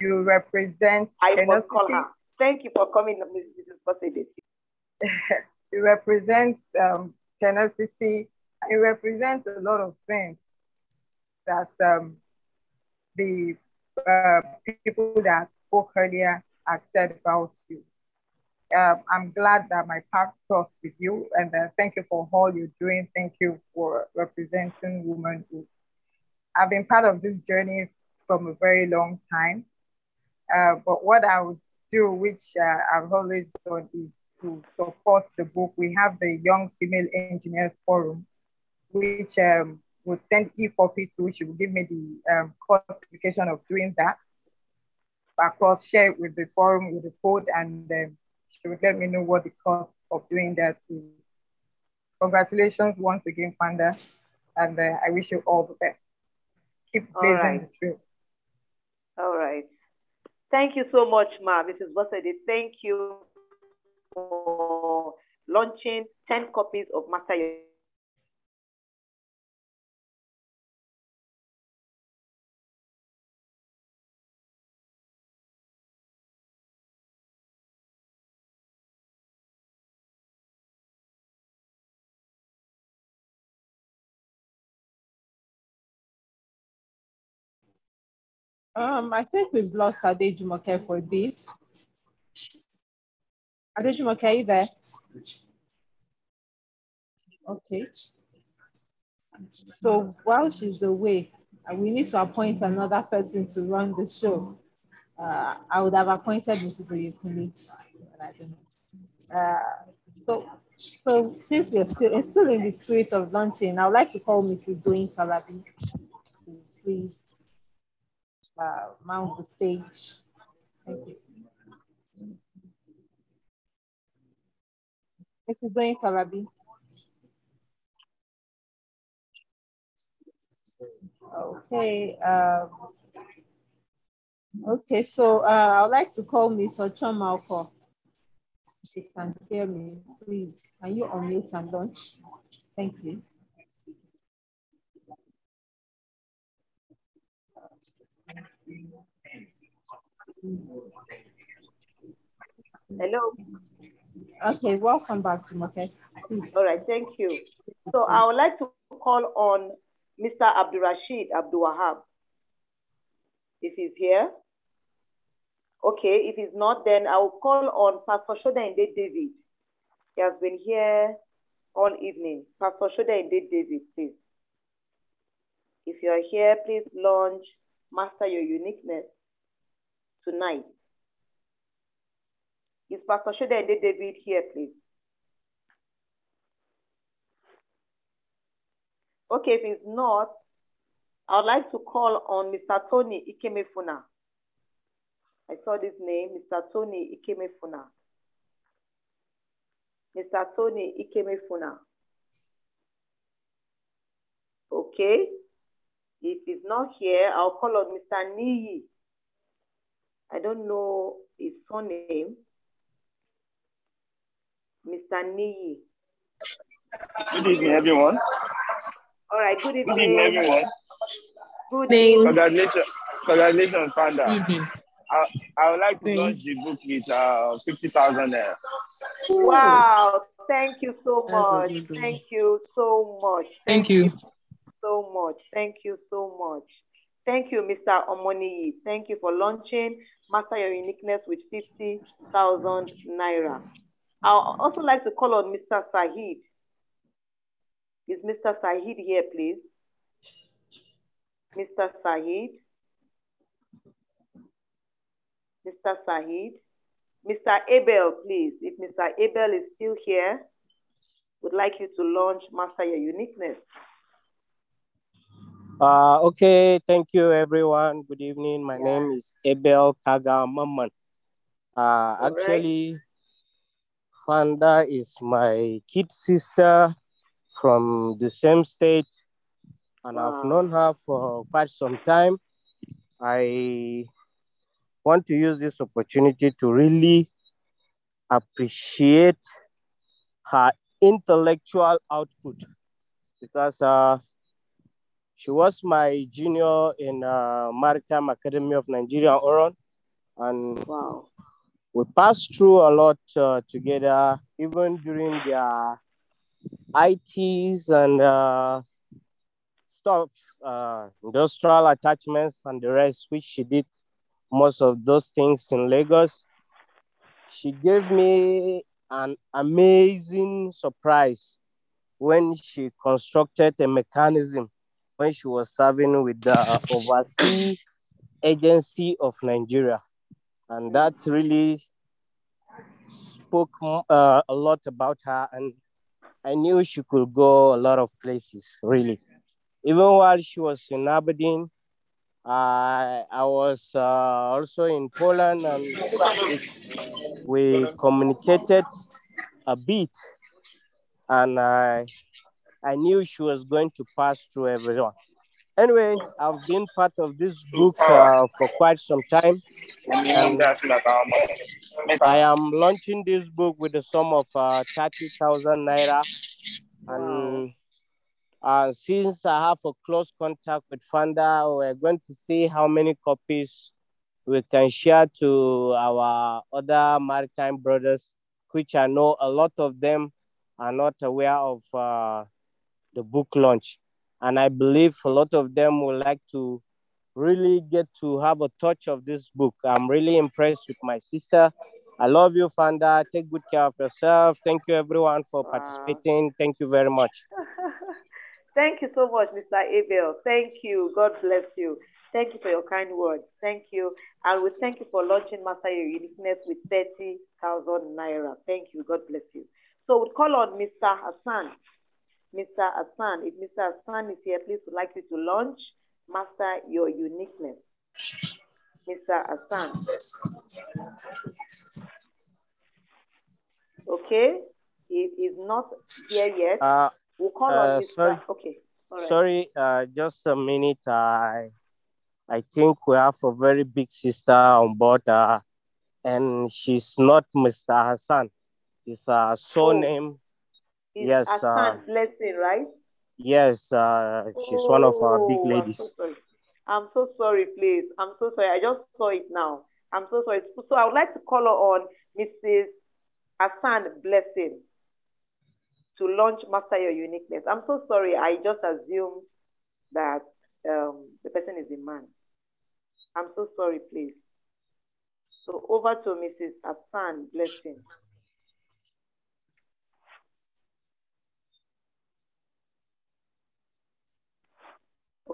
you represent I must call her. Thank you for coming, Mrs. Bossede. you represent um, tenacity, you represent a lot of things that um, the uh, people that spoke earlier have said about you. Um, I'm glad that my path crossed with you, and uh, thank you for all you're doing. Thank you for representing womanhood. I've been part of this journey from a very long time, uh, but what I would do, which uh, I've always done, is to support the book. We have the Young Female Engineers Forum, which um, would send e-copy to, will give me the um, qualification of doing that. Across share it with the forum with the code, and um, she would let me know what the cost of doing that is. Congratulations once again, Fanda, and uh, I wish you all the best. Keep blazing right. the trail. All right. Thank you so much, Ma. Mrs. Bossede. Thank you for launching 10 copies of Master Um, I think we've lost Adejumoke for a bit. Adejumoke, are you there? Okay. So while she's away, uh, we need to appoint another person to run the show. Uh, I would have appointed Mrs. Oyekunle, but I don't know. Uh, so, so since we are still, still in the spirit of launching, I would like to call Mrs. Doyin Kalabi to please uh, mount the stage. Thank you. Mrs. Doyin Kalabi. Okay. Um, okay, so uh, I would like to call Miss Ochoma Oko. If you can hear me, please. Can you unmute and launch? Thank you. Hello. Okay, welcome back, Jumoke. Please. All right, thank you. So I would like to call on Mr. Abdurrashid Abdul Wahab. If he's here. Okay, if he's not, then I will call on Pastor Shodainde David. He has been here all evening. Pastor Shodainde David, please. If you are here, please launch Master Your Uniqueness tonight. Is Pastor Shodainde David here, please? Okay, if he's not, I would like to call on Mr. Tony Ikemefuna. I saw this name, Mr. Tony Ikemefuna. Mr. Tony Ikemefuna. Okay. If he's not here, I'll call on Mr. Niyi. I don't know his surname. Mr. Niyi. Good evening, everyone. All right, good evening. Good evening, everyone. Good evening. Congratulations, congratulations, Fanda. Good evening. I, I would like to launch the book with uh, 50,000 naira. Wow, thank you so much. Thank you so much. Thank you. so much. Thank you so much. Thank you, Mr. Omoniyi. Thank you for launching Master Your Uniqueness with 50,000 Naira. I'd also like to call on Mr. Sahid. Is Mr. Sahid here, please? Mr. Sahid? Mr. Sahid? Mr. Abel, please. If Mr. Abel is still here, would like you to launch Master Your Uniqueness. Uh, okay, thank you everyone. Good evening. My name is Abel Kaga Maman. Uh, actually, Fanda is my kid sister from the same state, and I've known her for quite some time. I want to use this opportunity to really appreciate her intellectual output because uh, she was my junior in uh, Maritime Academy of Nigeria, Oron, and wow. we passed through a lot uh, together, even during their ITs and uh, stuff, uh, industrial attachments and the rest, which she did most of those things in Lagos. She gave me an amazing surprise when she constructed a mechanism when she was serving with the Overseas Agency of Nigeria. And that really spoke uh, a lot about her. And I knew she could go a lot of places, really. Even while she was in Aberdeen, uh, I was uh, also in Poland and we communicated a bit. And I, I knew she was going to pass through everyone. Anyway, I've been part of this book uh, for quite some time. And I am launching this book with a sum of uh, 30,000 naira. And uh, since I have a close contact with Fanda, we're going to see how many copies we can share to our other maritime brothers, which I know a lot of them are not aware of uh, the book launch. And I believe a lot of them would like to really get to have a touch of this book. I'm really impressed with my sister. I love you, Fanda. Take good care of yourself. Thank you, everyone, for participating. Thank you very much. Thank you so much, Mr. Abel. Thank you. God bless you. Thank you for your kind words. Thank you. And we thank you for launching Master Your Uniqueness with 30,000 Naira. Thank you. God bless you. So we'll call on Mr. Hassan. Mr. Hassan, if Mr. Hassan is here, please would like you to launch Master Your Uniqueness. Mr. Hassan. Okay. He is not here yet. Uh, we'll call uh, on Mr. sorry. Okay. Right. Sorry, uh, just a minute. I, I think we have a very big sister on board, uh, and she's not Mr. Hassan. It's a surname. It's yes, uh, Blessing, right? yes, uh, she's one of our big Oh, ladies. I'm so sorry. I'm so sorry, please. I'm so sorry. I just saw it now. I'm so sorry. So I would like to call on Mrs. Hassan Blessing to launch Master Your Uniqueness. I'm so sorry. I just assumed that um, the person is a man. I'm so sorry, please. So over to Mrs. Hassan Blessing.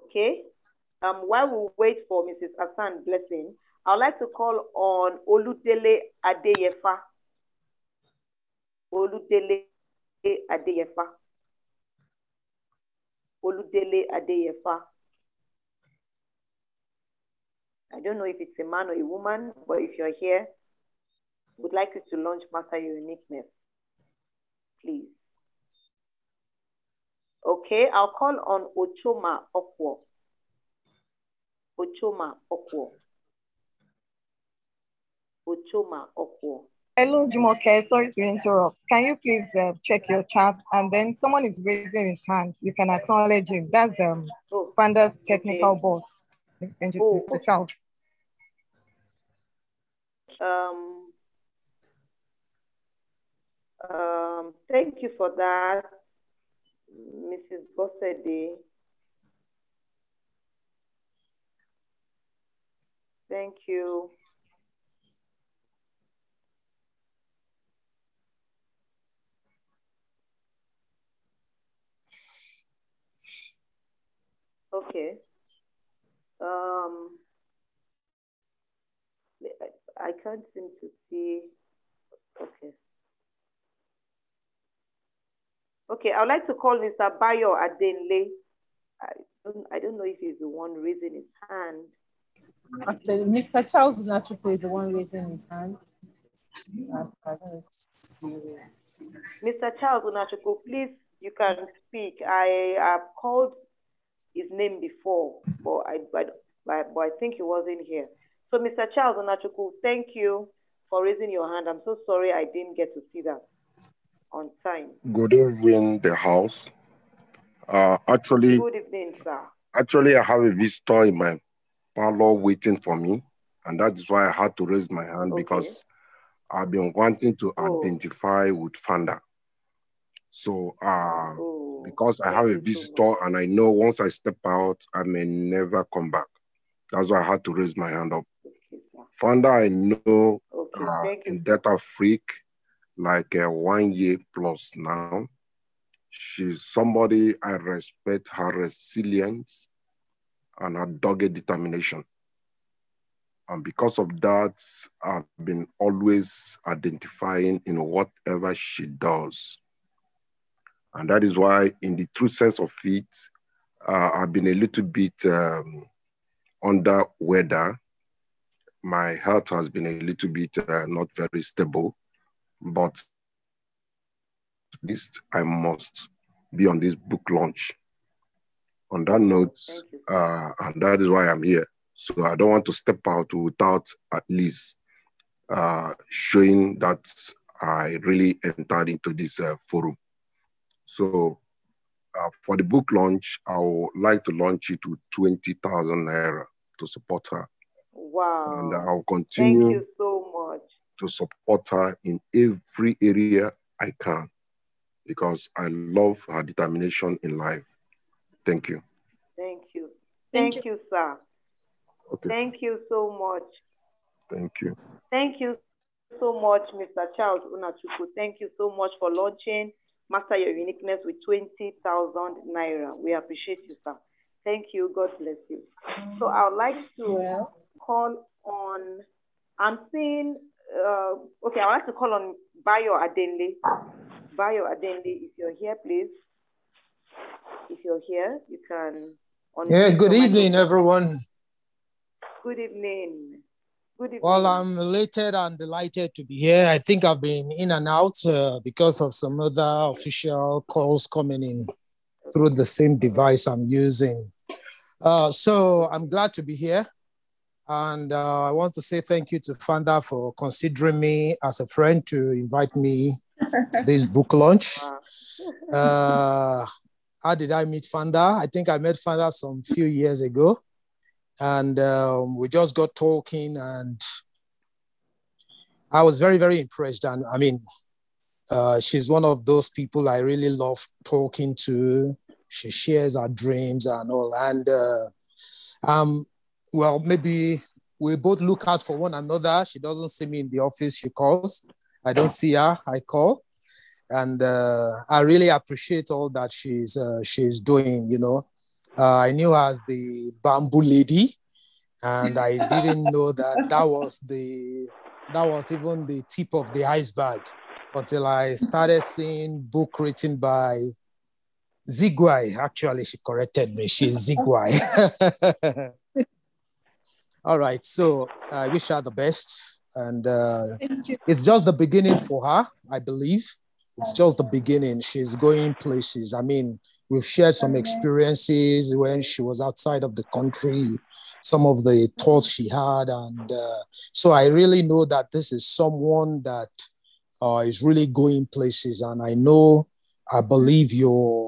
Okay. Um, while we wait for Mrs. Hassan Blessing, I'd like to call on Oludele Adeyefa. Oludele Adeyefa. Oludele Adeyefa. I don't know if it's a man or a woman, but if you're here, would like you to launch Master Your Uniqueness, please. Okay, I'll call on Ochoma Okwo. Ochoma Okwo. Ochoma Okwo. Hello, Jumoke. Sorry to interrupt. Can you please uh, check your chat? And then someone is raising his hand. You can acknowledge him. That's um, Oh, Fanda's technical okay. boss, Mr. Oh, Mr. Charles. Um, um, thank you for that, Mrs. Bossede. Thank you. Okay. Um, I, I can't seem to see. Okay. Okay, I would like to call Mr. Bayo Adenle. I don't, I don't know if he's the one raising his hand. Actually, Mr. Charles Nachupo is the one raising his hand. I don't know. Mr. Charles Unachukwu, please, you can speak. I have called his name before, but I, but, but, but I think he wasn't here. So, Mr. Charles Unachukwu, thank you for raising your hand. I'm so sorry I didn't get to see that on time. Good evening, the house. Uh, actually, Good evening, sir. actually, I have a visitor in my parlor waiting for me, and that is why I had to raise my hand because I've been wanting to identify with Fanda. So, uh, because I have a visitor and I know once I step out, I may never come back. That's why I had to raise my hand up. Fanda, I know uh, in data freak like uh, one year plus now. She's somebody I respect her resilience and her dogged determination. And because of that, I've been always identifying in whatever she does. And that is why, in the true sense of it, uh, I've been a little bit um, under weather. My health has been a little bit uh, not very stable, but at least I must be on this book launch. On that note, uh, and that is why I'm here. So I don't want to step out without at least uh, showing that I really entered into this uh, forum. So uh, for the book launch, I would like to launch it with 20,000 naira to support her. Wow. And I'll Thank continue you so much. To support her in every area I can because I love her determination in life. Thank you. Thank you. Thank, you. sir. Okay. Thank you so much. Thank you. Thank you so much, Mr. Charles Unachukwu. Thank you so much for launching Master Your Uniqueness with 20,000 Naira. We appreciate you, sir. Thank you. God bless you. So I would like to call on, I'm seeing, uh, okay, I want to call on Bayo Adenle. Bayo Adenle, if you're here, please. If you're here, you can. Yeah, good evening, everyone. Good evening. Good evening. Well, I'm elated and delighted to be here. I think I've been in and out uh, because of some other official calls coming in through the same device I'm using. Uh, so I'm glad to be here. And uh, I want to say thank you to Fanda for considering me as a friend to invite me to this book launch. Uh, how did I meet Fanda? I think I met Fanda some few years ago and um, we just got talking and i was very very impressed and i mean uh, she's one of those people i really love talking to she shares her dreams and all and uh, um, well maybe we both look out for one another. She doesn't see me in the office. She calls. I don't see her. I call. And uh, i really appreciate all that she's uh, she's doing you know. Uh, I knew her as the bamboo lady, and I didn't know that that was the that was even the tip of the iceberg until I started seeing book written by Zigwai. Actually, she corrected me. She's Zigwai. All right, so I wish her the best, and uh, it's just the beginning for her. I believe it's just the beginning. She's going places. I mean, we've shared some experiences when she was outside of the country some of the thoughts she had. And uh, so I really know that this is someone that uh, is really going places. And I know, I believe your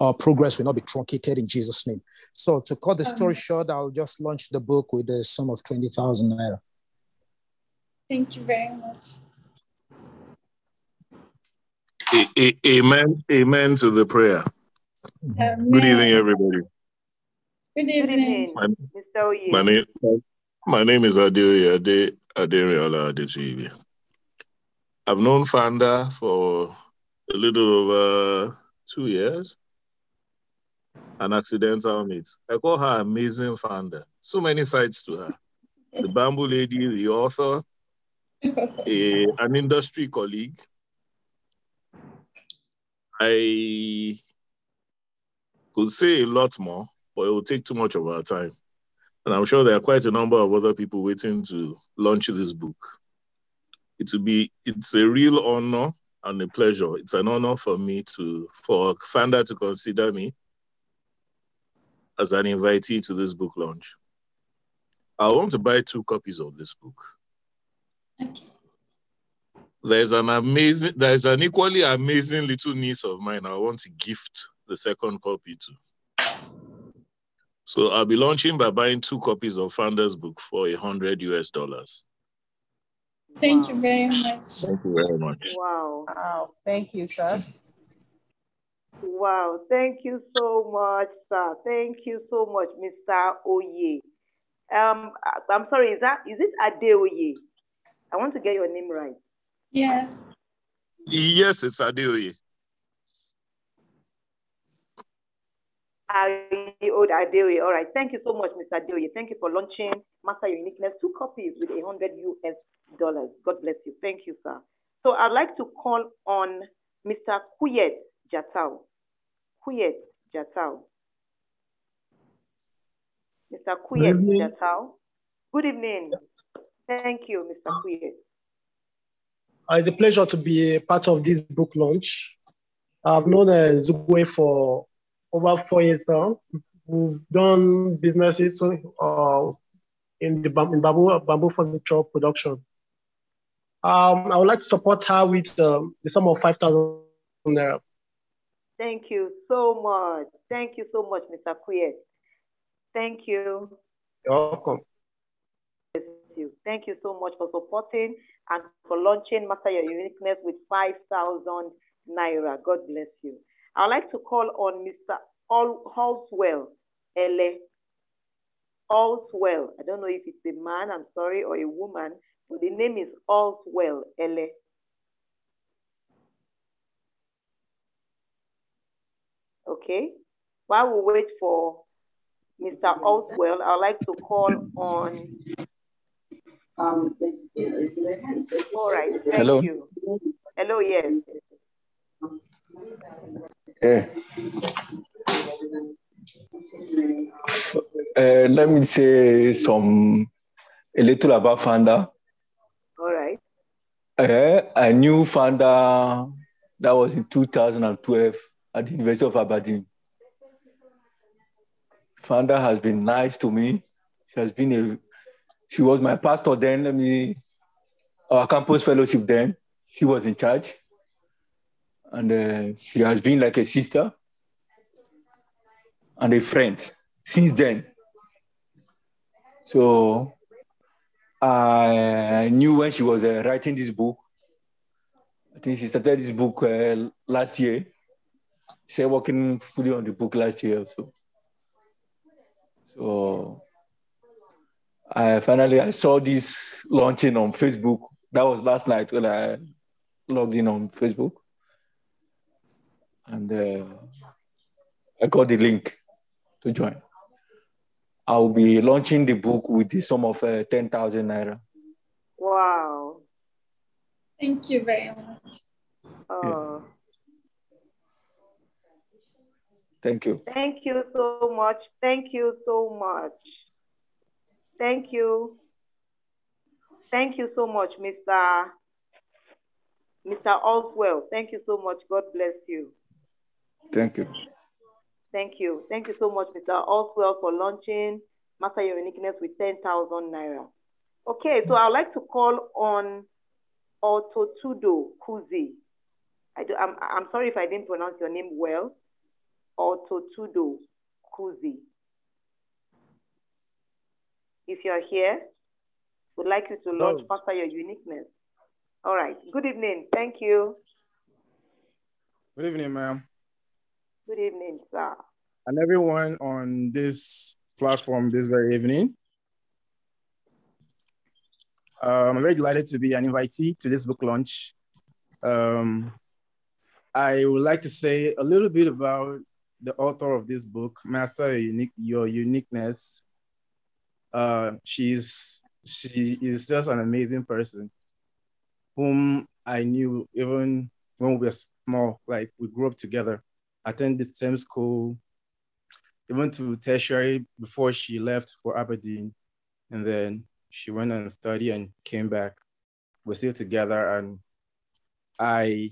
uh, progress will not be truncated in Jesus' name. So to cut the story short, I'll just launch the book with a sum of 20,000 naira. Thank you very much. A- a- amen. Amen to the prayer. Amen. Good evening, everybody. Good evening. My, Mr. Oye. my name, my name is Adeoye Ade Aderiola Adetuyibi. I've known Fanda for a little over two years. An accidental meet. I call her amazing Fanda. So many sides to her. The bamboo lady, the author, a, an industry colleague. I could say a lot more, but it will take too much of our time. And I'm sure there are quite a number of other people waiting to launch this book. It will be, it's a real honor and a pleasure. It's an honor for me to, for Fanda to consider me as an invitee to this book launch. I want to buy two copies of this book. There's an amazing, there's an equally amazing little niece of mine I want to gift the second copy to. So I'll be launching by buying two copies of Fanda's book for a hundred US dollars. Thank you very much. Thank you very much. Wow. Wow. Thank you, sir. Wow. Thank you so much, sir. Thank you so much, Mr. Oye. Um, I- I'm sorry, is that is it Adeoye? I want to get your name right. Yeah. Yes, it's Adeoye. Adeoye, Adeoye. All right. Thank you so much, Mr. Adeoye. Thank you for launching Master Your Uniqueness. Two copies with a hundred US dollars. God bless you. Thank you, sir. So I'd like to call on Mr. Kuyet Jatau. Kuyet Jatau. Mr. Kuyet evening. Jatau. Good evening. Thank you, Mr. Kuyet. Uh, it's a pleasure to be a part of this book launch. I've known uh, Zigwai for over four years now. We've done businesses uh, in the in bamboo, bamboo furniture production. Um, I would like to support her with um, the sum of 5,000 naira. Thank you so much. Thank you so much, Mr. Kuyet. Thank you. You're welcome. Thank you so much for supporting and for launching Master Your Uniqueness with 5,000 Naira. God bless you. I'd like to call on Mr. Al- Halswell, Ele. Allswell. I don't know if it's a man, I'm sorry, or a woman, but the name is Allswell, Ele. Okay. While we wait for Mr. Allswell, I'd like to call on um, all right, thank Hello. you. Hello, yes. Yeah. Uh, let me say some a little about Fanda. All right. Uh, I knew Fanda that was in 2012 at the University of Aberdeen. Fanda has been nice to me. She has been a she was my pastor then. Let me our campus fellowship then. She was in charge. And uh, she has been like a sister and a friend since then. So I knew when she was uh, writing this book. I think she started this book uh, last year. She started working fully on the book last year also. So I finally I saw this launching on Facebook. That was last night when I logged in on Facebook, and uh, I got the link to join. I'll be launching the book with the sum of uh, ten thousand naira. Wow. Thank you very much. Oh, Thank you. Thank you so much. Thank you so much. Thank you. Thank you so much, Mr. Mr. Oswell. Thank you so much. God bless you. Thank you. Thank you. Thank you so much, Mr. Oswell, for launching Master Your Uniqueness with 10,000 Naira. Okay, so I'd like to call on Ototudo Kuzi. I do, I'm, I'm sorry if I didn't pronounce your name well. Ototudo Kuzi. If you're here, would like you to launch Master Your Uniqueness. All right. Good evening. Thank you. Good evening, ma'am. Good evening, sir. And everyone on this platform this very evening. Um, I'm very delighted to be an invitee to this book launch. Um, I would like to say a little bit about the author of this book, Master Your, Unique, Your Uniqueness. Uh, she's she is just an amazing person, whom I knew even when we were small. Like we grew up together, attended the same school, even to tertiary before she left for Aberdeen, and then she went and studied and came back. We're still together, and I,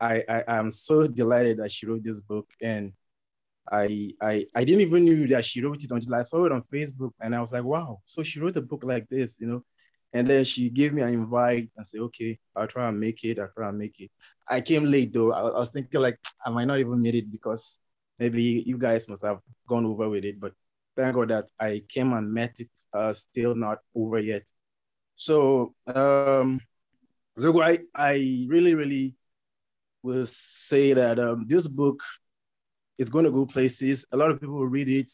I, I am so delighted that she wrote this book, and I, I, I didn't even knew that she wrote it until I saw it on Facebook, and I was like, wow, so she wrote a book like this, you know. And then she gave me an invite and said, okay, I'll try and make it. I'll try and make it. I came late though. I, I was thinking like I might not even make it because maybe you guys must have gone over with it, but thank God that I came and met it, uh, still not over yet. So, um, so I, I really, really will say that um, this book is going to go places. A lot of people will read it.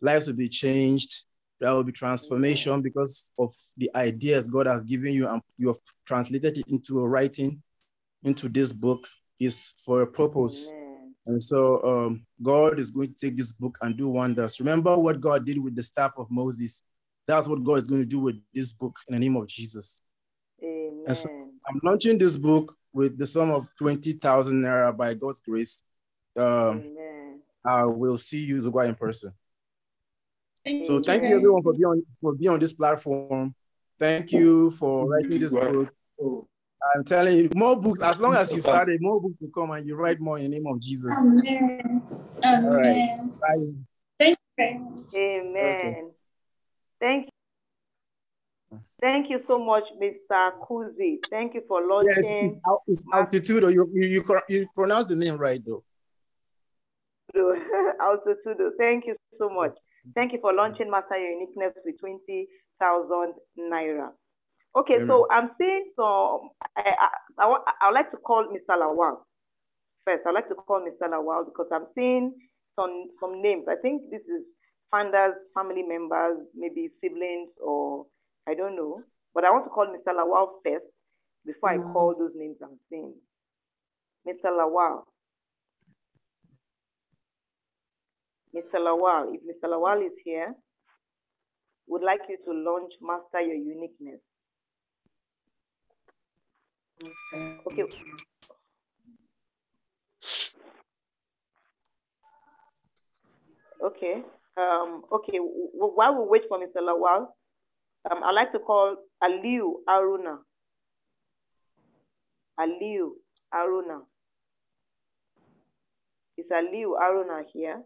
Lives will be changed. There will be transformation because of the ideas God has given you and you have translated it into a writing, into this book is for a purpose. And so um, God is going to take this book and do wonders. Remember what God did with the staff of Moses. That's what God is going to do with this book in the name of Jesus. Amen. And so I'm launching this book with the sum of 20,000 Naira by God's grace. Um, I will see you Zigwai in person. Thank So thank you very everyone for being on, for being on this platform. Thank you for writing this book. I'm telling you, more books, as long as you started, more books will come and you write more in the name of Jesus. Amen. All right. Amen. Bye. Thank you very much. Amen. Thank Thank you so much, Mr. Kuzi. Thank you for launching. al- it's altitude. Or you, you, you, you pronounce the name right though. Altitudo. Thank you so much. Thank you for launching Master Your Uniqueness with 20,000 Naira. Okay, so I'm seeing some, I, I, I, I would like to call Mr. Lawal first. I'd like to call Mr. Lawal because I'm seeing some, some names. I think this is Fanda's, family members, maybe siblings, or I don't know. But I want to call Mr. Lawal first before I call those names I'm seeing. Mr. Lawal. Mr. Lawal, if Mr. Lawal is here, would like you to launch Master Your Uniqueness. Okay. Okay. Um, okay. While we wait for Mr. Lawal, um, I'd like to call Aliu Aruna. Aliu Aruna. Is Aliu Aruna here?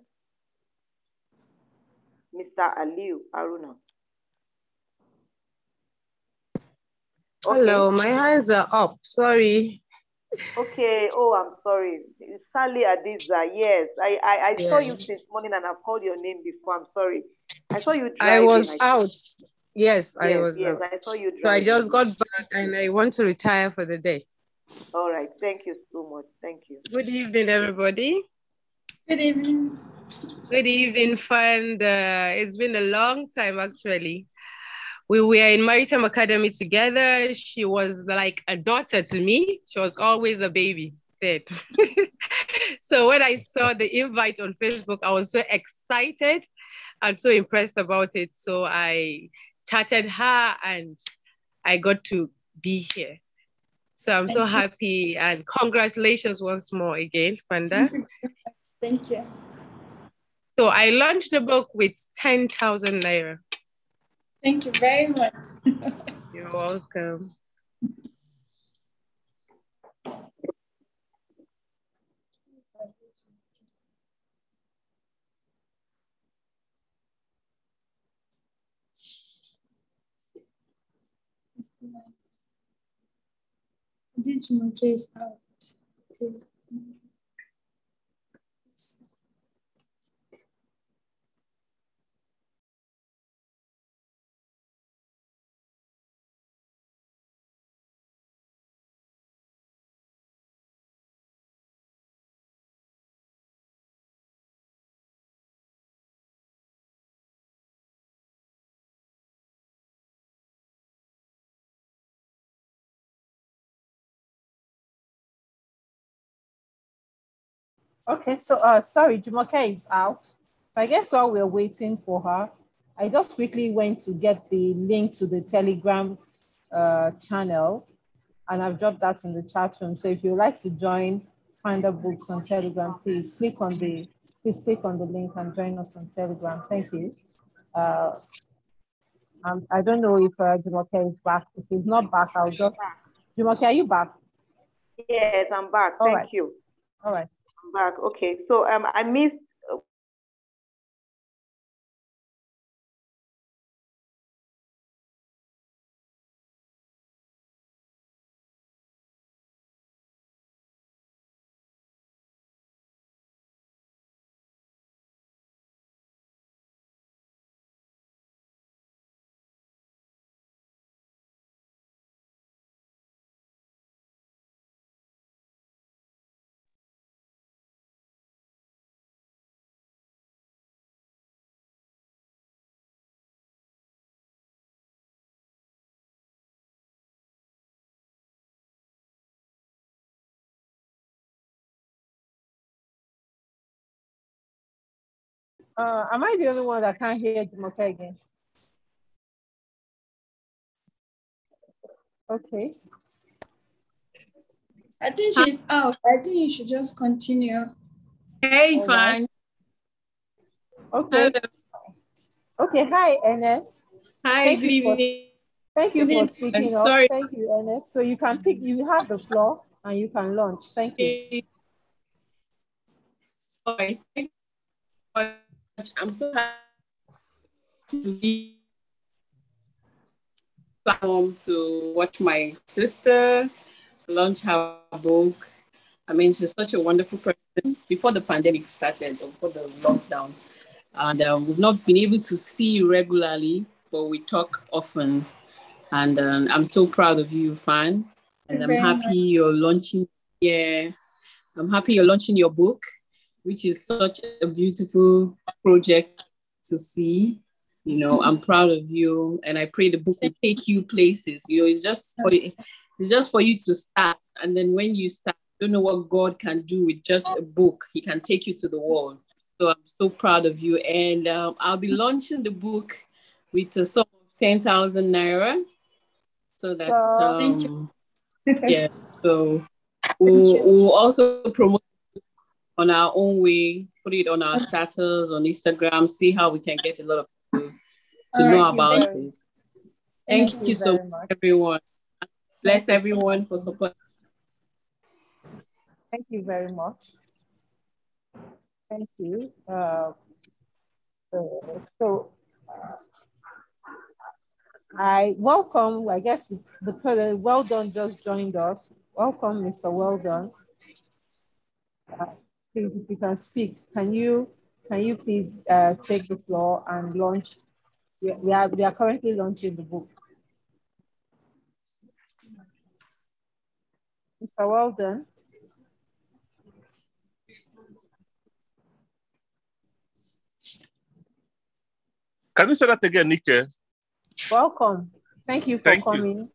Mr. Aliu Aruna. Hello, my hands are up. Sorry. Okay. Oh, I'm sorry. Sally Adiza. Yes, I I, I saw you Yes. this morning and I've called your name before. I'm sorry. I saw you Driving. I was out. Yes, I was yes, out. I saw you So I just got back and I want to retire for the day. All right. Thank you so much. Thank you. Good evening, everybody. Good evening. Good evening, friend. Uh, it's been a long time, actually. We were in Maritime Academy together. She was like a daughter to me. She was always a baby. Dead. so when I saw the invite on Facebook, I was so excited and so impressed about it. So I chatted her and I got to be here. So I'm so you. happy and congratulations once more again, Fanda. Thank you. So I launched the book with 10,000 naira. Thank you very much. You're welcome. Did my case Okay. So uh, sorry, Jumoke is out. I guess while we're waiting for her, I just quickly went to get the link to the Telegram uh, channel, and I've dropped that in the chat room. So if you'd like to join Fanda Books on Telegram, please click on the please click on the link and join us on Telegram. Thank you. Uh, um, I don't know if uh, Jumoke is back. If he's not back, I'll just Jumoke, are you back? Yes, I'm back. All Thank right. you. All right. Back. Okay. So um, I missed. Uh, am I the only one that can't hear Jumoke again? Okay. I think she's out. I think you should just continue. Hey, All fine. Okay. Okay. Hi, Enes. Hi, Thank good you for- evening. Thank you Good for evening. speaking up. Sorry. Thank you, Enes. So you can pick. You have the floor and you can launch. Thank you. Sorry. Thank you so much. I'm so happy to be platform to watch my sister launch her book. I mean, she's such a wonderful person. Before the pandemic started, before the lockdown, and um, we've not been able to see regularly, but we talk often. And um, I'm so proud of you, fan. And I'm happy much. you're launching. Yeah, I'm happy you're launching your book, which is such a beautiful project to see. You know, I'm proud of you, and I pray the book will take you places. You know, it's just for it's just for you to start, and then when you start, you don't know what God can do with just a book. He can take you to the world. So I'm so proud of you, and um, I'll be launching the book with a sum of ten thousand naira, so that um, yeah. So we'll, we'll also promote on our own way, put it on our status on Instagram, see how we can get a lot of people to All know right, about it. Thank, Thank you, you so much, everyone. Bless everyone for support. Thank you very much. Thank you. Uh, uh, so uh, I welcome, I guess the, the president, well done, just joined us. Welcome, Mr. Well done. Uh, if you can speak, can you can you please uh, take the floor and launch? We, we are we are currently launching the book. Mr. Well done. Can you say that again, Nike? Welcome. Thank you for Thank you. coming.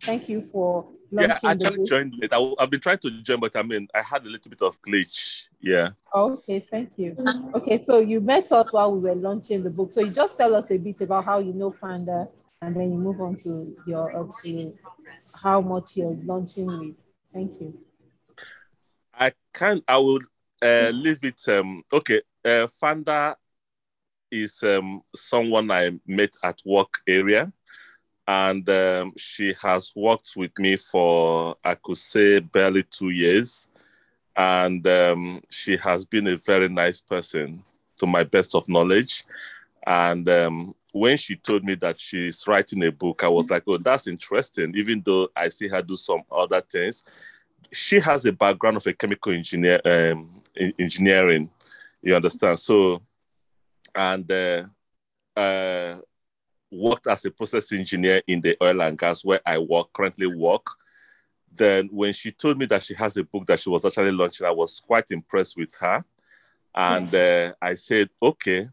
Thank you for Yeah, I actually joined late. I, have been trying to join, but I mean, I had a little bit of glitch. Yeah. Okay, thank you. Okay, so you met us while we were launching the book. So you just tell us a bit about how you know Fanda, and then you move on to your uh, to how much you're launching with. Thank you. I can I will uh, leave it. Um, okay, uh, Fanda is um, someone I met at work area, and um, she has worked with me for I could say barely two years, and um, she has been a very nice person to my best of knowledge, and um, when she told me that she's writing a book, I was like, oh, that's interesting. Even though I see her do some other things, she has a background of a chemical engineer, um, engineering. You understand? So, and uh, uh, worked as a process engineer in the oil and gas where I work currently work. Then when she told me that she has a book that she was actually launching, I was quite impressed with her. And uh, I said, okay,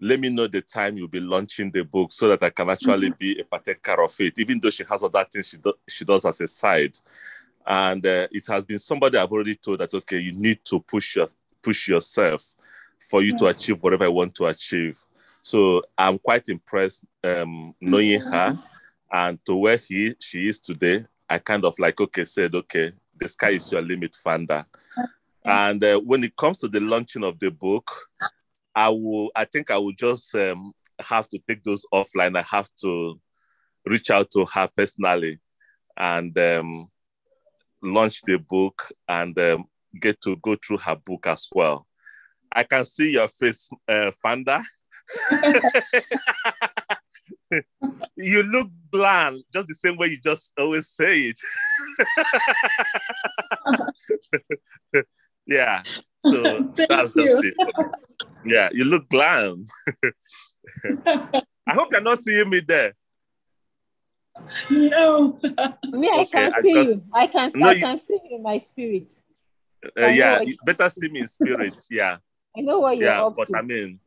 let me know the time you'll be launching the book so that I can actually mm-hmm. be a partaker of it, even though she has other things she, do, she does as a side. And uh, it has been somebody I've already told that, okay, you need to push, your, push yourself for you to achieve whatever I want to achieve. So I'm quite impressed um, knowing her and to where he, she is today. I kind of like, okay, said, okay, the sky is your limit, Fanda. And uh, when it comes to the launching of the book, I will, I think I will just um, have to take those offline. I have to reach out to her personally and um, launch the book and um, get to go through her book as well. I can see your face, uh, Fanda. you look bland, just the same way you just always say it. yeah, so that's just it. Yeah, you look bland. I hope you're not seeing me there. No. Me, I okay, can see I just, you. I can, no, I can see you in my spirit. Uh, yeah, you better see me in spirit. Yeah. I know what you're yeah, up but to. I mean,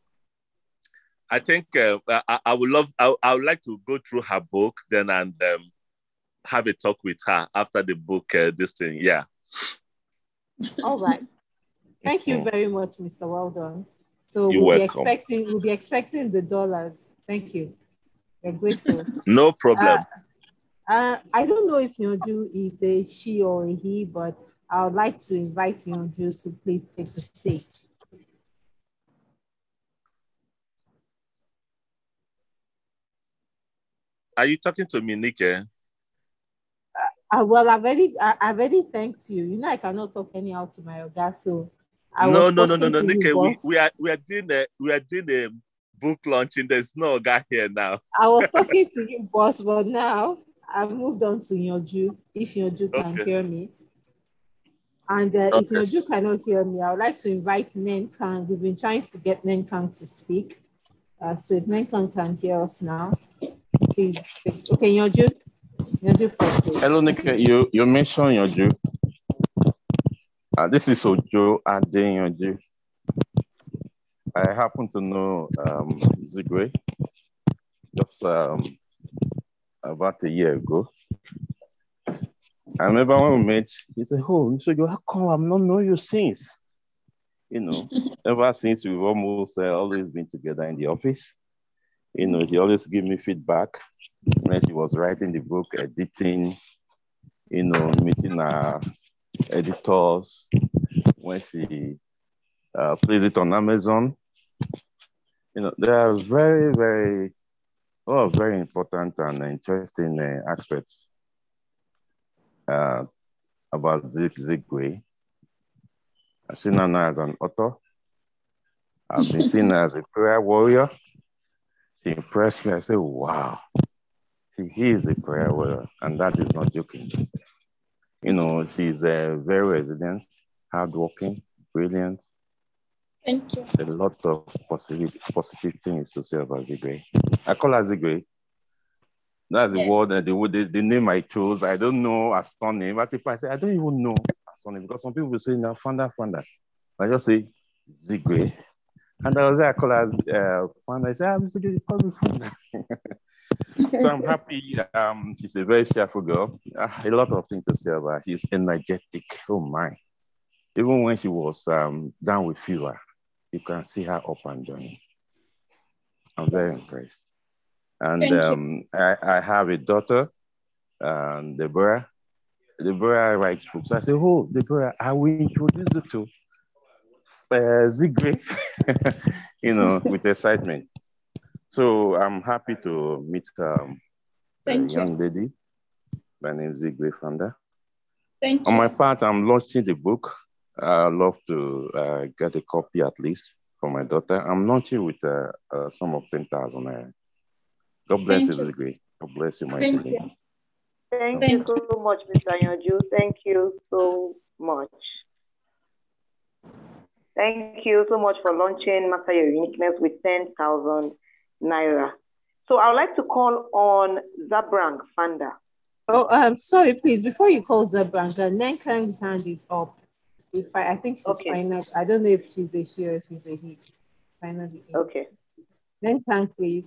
I think uh, I, I, would love, I, I, would like to go through her book then and um, have a talk with her after the book, uh, this thing. Yeah. All right. Thank you very much, Mr. Well done. So You're we'll welcome. be expecting, we'll be expecting the dollars. Thank you. We're grateful. no problem. Uh, uh, I don't know if Yonju is a she or a he, but I would like to invite Yonju to please take the stage. Are you talking to me, Nike? Uh, uh, well, I've already, I, have already thanked you. You know, I cannot talk anyhow to my Oga, so. I no, no, no, no, no, Nike. We, we are we are doing a we are doing a book launching. There's no guy here now. I was talking to you, boss, but now I've moved on to Yonju. If Yonju can okay. hear me, and uh, okay. if Yonju cannot hear me, I would like to invite Nen Kang. We've been trying to get Nen Kang to speak. Uh, so if Nen Kang can hear us now, please. Okay, Yonju. Yonju first. Please. Hello, Nick. You you mentioned Yonju. Uh, this is Ojo Yonju. I happen to know um, Zigwai just um, about a year ago. I remember when we met, he said, Oh, so you how come I've not known you since? You know, ever since we've almost uh, always been together in the office. You know, he always give me feedback when he was writing the book, editing, you know, meeting our editors, when she uh, plays it on Amazon. You know, there are very, very, oh, very important and interesting uh, aspects uh, about Zig Zigwai. I've seen her as an author. I've been seen as a prayer warrior. She impressed me. I said, wow, he is a prayer warrior, and that is not joking. You know, she's uh, very resilient, hardworking, brilliant. Thank you. A lot of positive, positive things to say about Zigwai. I call her Zigwai. That's the yes. word, uh, the, the, the name I chose. I don't know a name, but if I say, I don't even know a name because some people will say, now, Fanda, Fanda. I just say Zigwai. And I was there, I call her uh, Fanda. I say, ah, Mr. Joe, call me Fanda. so I'm happy. Um, she's a very cheerful girl. Uh, a lot of things to say about her. She's energetic. Oh my. Even when she was um, down with fever, you can see her up and down. I'm very impressed. And um, I, I, have a daughter, um, Deborah. Deborah writes books. I say, oh, Deborah, I will introduce you to uh, Zigwai, you know, with excitement. So I'm happy to meet um, a young lady. My name is Zigwai Fanda. Thank On you. my part, I'm launching the book. i love to uh, get a copy at least for my daughter. I'm launching with uh, a sum of 10,000 naira. God bless Thank you, you. Zigwai. God bless you, Thank mightily. you. Thank, Thank you so much, Mr. Yonju. Thank you so much. Thank you so much for launching Master Your Uniqueness with 10,000 Naira. So I would like to call on Zabrang Fanda. Oh, um, sorry, please. Before you call Zabranga, Nenkang's hand is up. If I, I think she's Okay. final. I don't know if she's a she or if she's a he. Finally. Okay. Nenkang, please.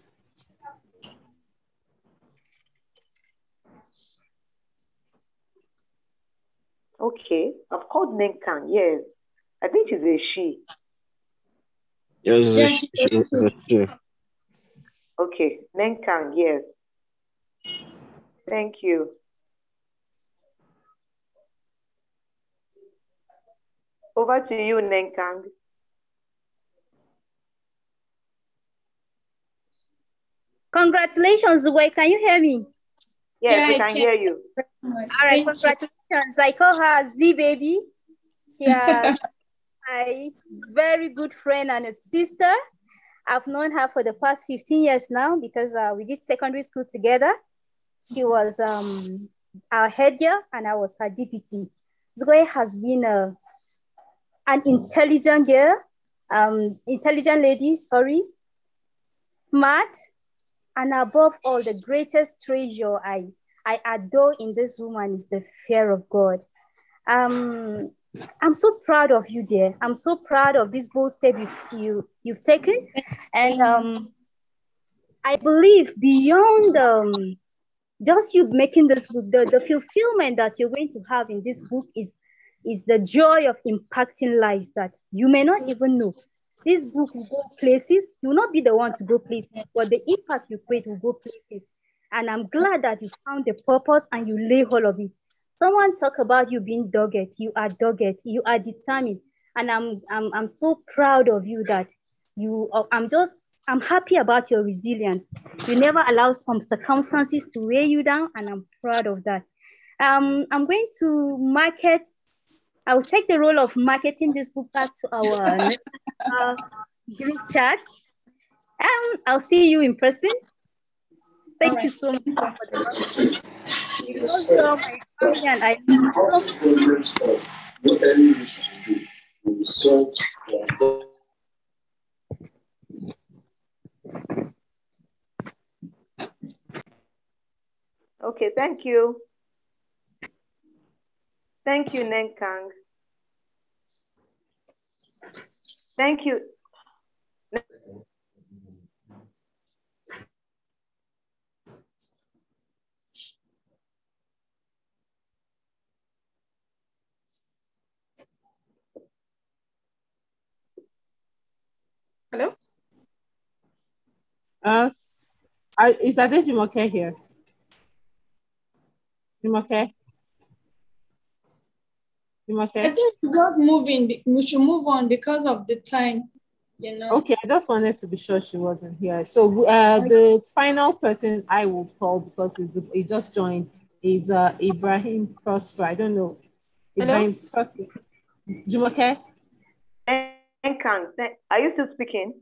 Okay. I've called Nenkang. Yes. I think she's a she. Yes, Yeah, she, she- she, she, Okay. Nenkang, yes. Thank you. Over to you, Nenkang. Congratulations, Zigwai. Can you hear me? Yes, Yeah, we I can can. hear you. All right, congratulations. I call her Z Baby. She has a very good friend and a sister. I've known her for the past 15 years now because uh, we did secondary school together. She was um, our head girl and I was her deputy. Zigwai has been a, an intelligent girl, um, intelligent lady, sorry, smart, and above all, the greatest treasure I, I adore in this woman is the fear of God. Um, I'm so proud of you, dear. I'm so proud of this bold step you, you, you've taken. And um, I believe beyond um, just you making this book, the, the fulfillment that you're going to have in this book is, is the joy of impacting lives that you may not even know. This book will go places. You will not be the one to go places, but the impact you create will go places. And I'm glad that you found the purpose and you lay hold of it. Someone talk about you being dogged. You are dogged. You are determined. And I'm I'm I'm so proud of you that you uh, I'm just I'm happy about your resilience. You never allow some circumstances to weigh you down, and I'm proud of that. Um, I'm going to market. I will take the role of marketing this book back to our uh, group chat. Um, I'll see you in person. Thank you so much for oh, the love. You also my family I love you so Okay, thank you. Thank you, Nenkang. Thank you. Uh, s- I- is Ade Jumoke here? Jumoke? I think we just moving. We should move on because of the time. You know. Okay, I just wanted to be sure she wasn't here. So uh, the final person I will call because he just joined is uh, Ibrahim Prosper. I don't know. Ibrahim Prosper. Jumoke? Nenkang, th- are you still speaking?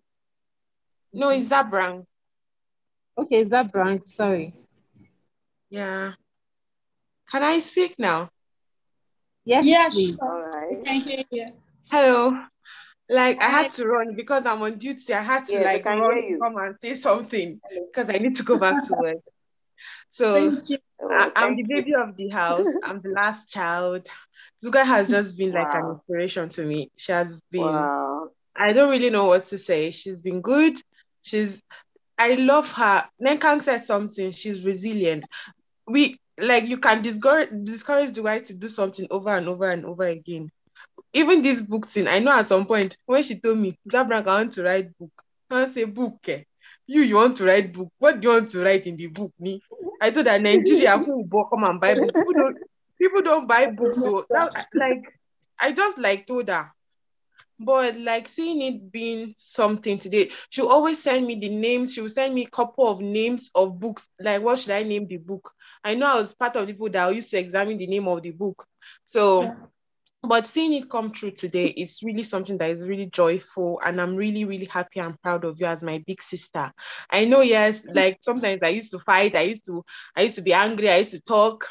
No, it's Zabrang. Okay, is that Brank? Sorry. Yeah. Can I speak now? Yes, Yes. please. All right. Thank can hear you. Hello. Like I had to run because I'm on duty. I had to Yes, I like run to come and say something because I need to go back to work. So Thank you. I, I'm the you. baby of the house. I'm the last child. Zuga has just been like an inspiration to me. She has been Wow. I don't really know what to say. She's been good. She's I love her. Nenkang said something. She's resilient. We like you can discourage discourage the wife to do something over and over and over again. Even this book thing, I know at some point when she told me, Zabrank, I want to write book. I say book. eh? You you want to write book. What do you want to write in the book? Me? I told her Nigeria who will come and buy book. People don't people don't buy books. So that, like I just like told her. But like seeing it being something today, she'll always send me the names. She will send me a couple of names of books. Like, what should I name the book? I know I was part of the people that used to examine the name of the book. So but seeing it come true today, it's really something that is really joyful. And I'm really, really happy and proud of you as my big sister. I know, yes, like sometimes I used to fight, I used to, I used to be angry, I used to talk,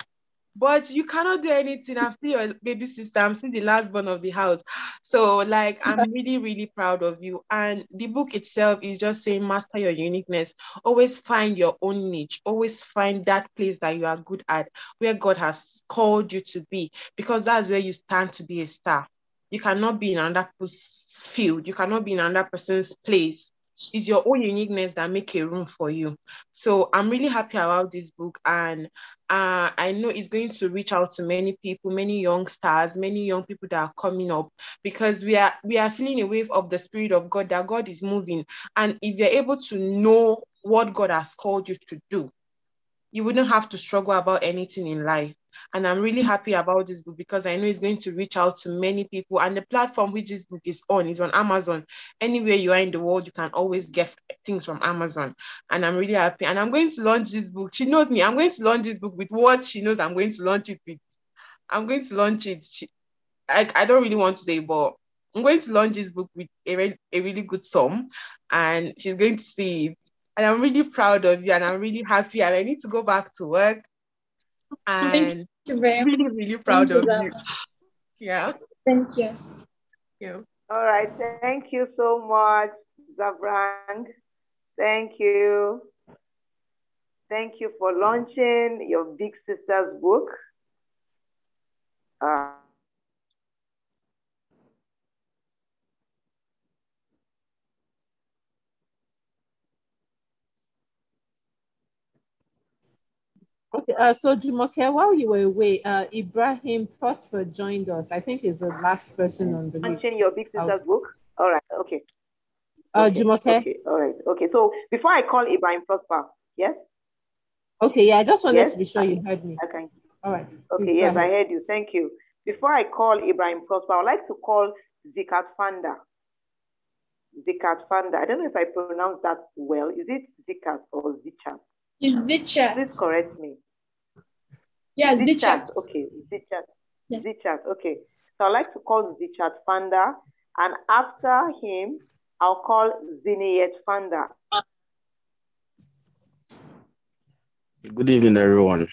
but you cannot do anything. I'm still your baby sister. I'm still the last born of the house. So, like, I'm really, really proud of you. And the book itself is just saying, master your uniqueness. Always find your own niche. Always find that place that you are good at, where God has called you to be, because that's where you stand to be a star. You cannot be in another person's field. You cannot be in another person's place it's your own uniqueness that make a room for you. So I'm really happy about this book, and uh, I know it's going to reach out to many people, many young stars, many young people that are coming up because we are we are feeling a wave of the spirit of God that God is moving, and if you're able to know what God has called you to do, you wouldn't have to struggle about anything in life. And I'm really happy about this book because I know it's going to reach out to many people. And the platform which this book is on is on Amazon. Anywhere you are in the world, you can always get things from Amazon. And I'm really happy. And I'm going to launch this book. She knows me. I'm going to launch this book with what she knows I'm going to launch it with. I'm going to launch it. She, I, I don't really want to say, but I'm going to launch this book with a, re- a really good sum. And she's going to see it. And I'm really proud of you and I'm really happy. And I need to go back to work. And you very really, really proud Thank of you, you. Yeah. Thank you. Yeah. All right. Thank you so much, Zabrang. Thank you. Thank you for launching your Big Sisters book. Uh, Okay, uh, so Jumoke, while you were away, uh, Ibrahim Prosper joined us. I think he's the last person on the list. launching your Big Sisters book. All right. Okay. Uh, okay. Jumoke? Okay. All right. Okay. So before I call Ibrahim Prosper, yes? Okay, yeah, I just wanted Yes? to be sure you heard me. Okay. All right. Okay, please yes, I heard you. Thank you. Before I call Ibrahim Prosper, I'd like to call Zikat Fanda. Zikat Fanda. I don't know if I pronounced that well. Is it Zikat or Zichat? It's Zichat. Please correct me. Yeah, Zichat. Okay, Zichat. Zichat. Okay. So I'd like to call Zichat Fanda, and after him, I'll call Ziniyet Fanda. Good evening, everyone.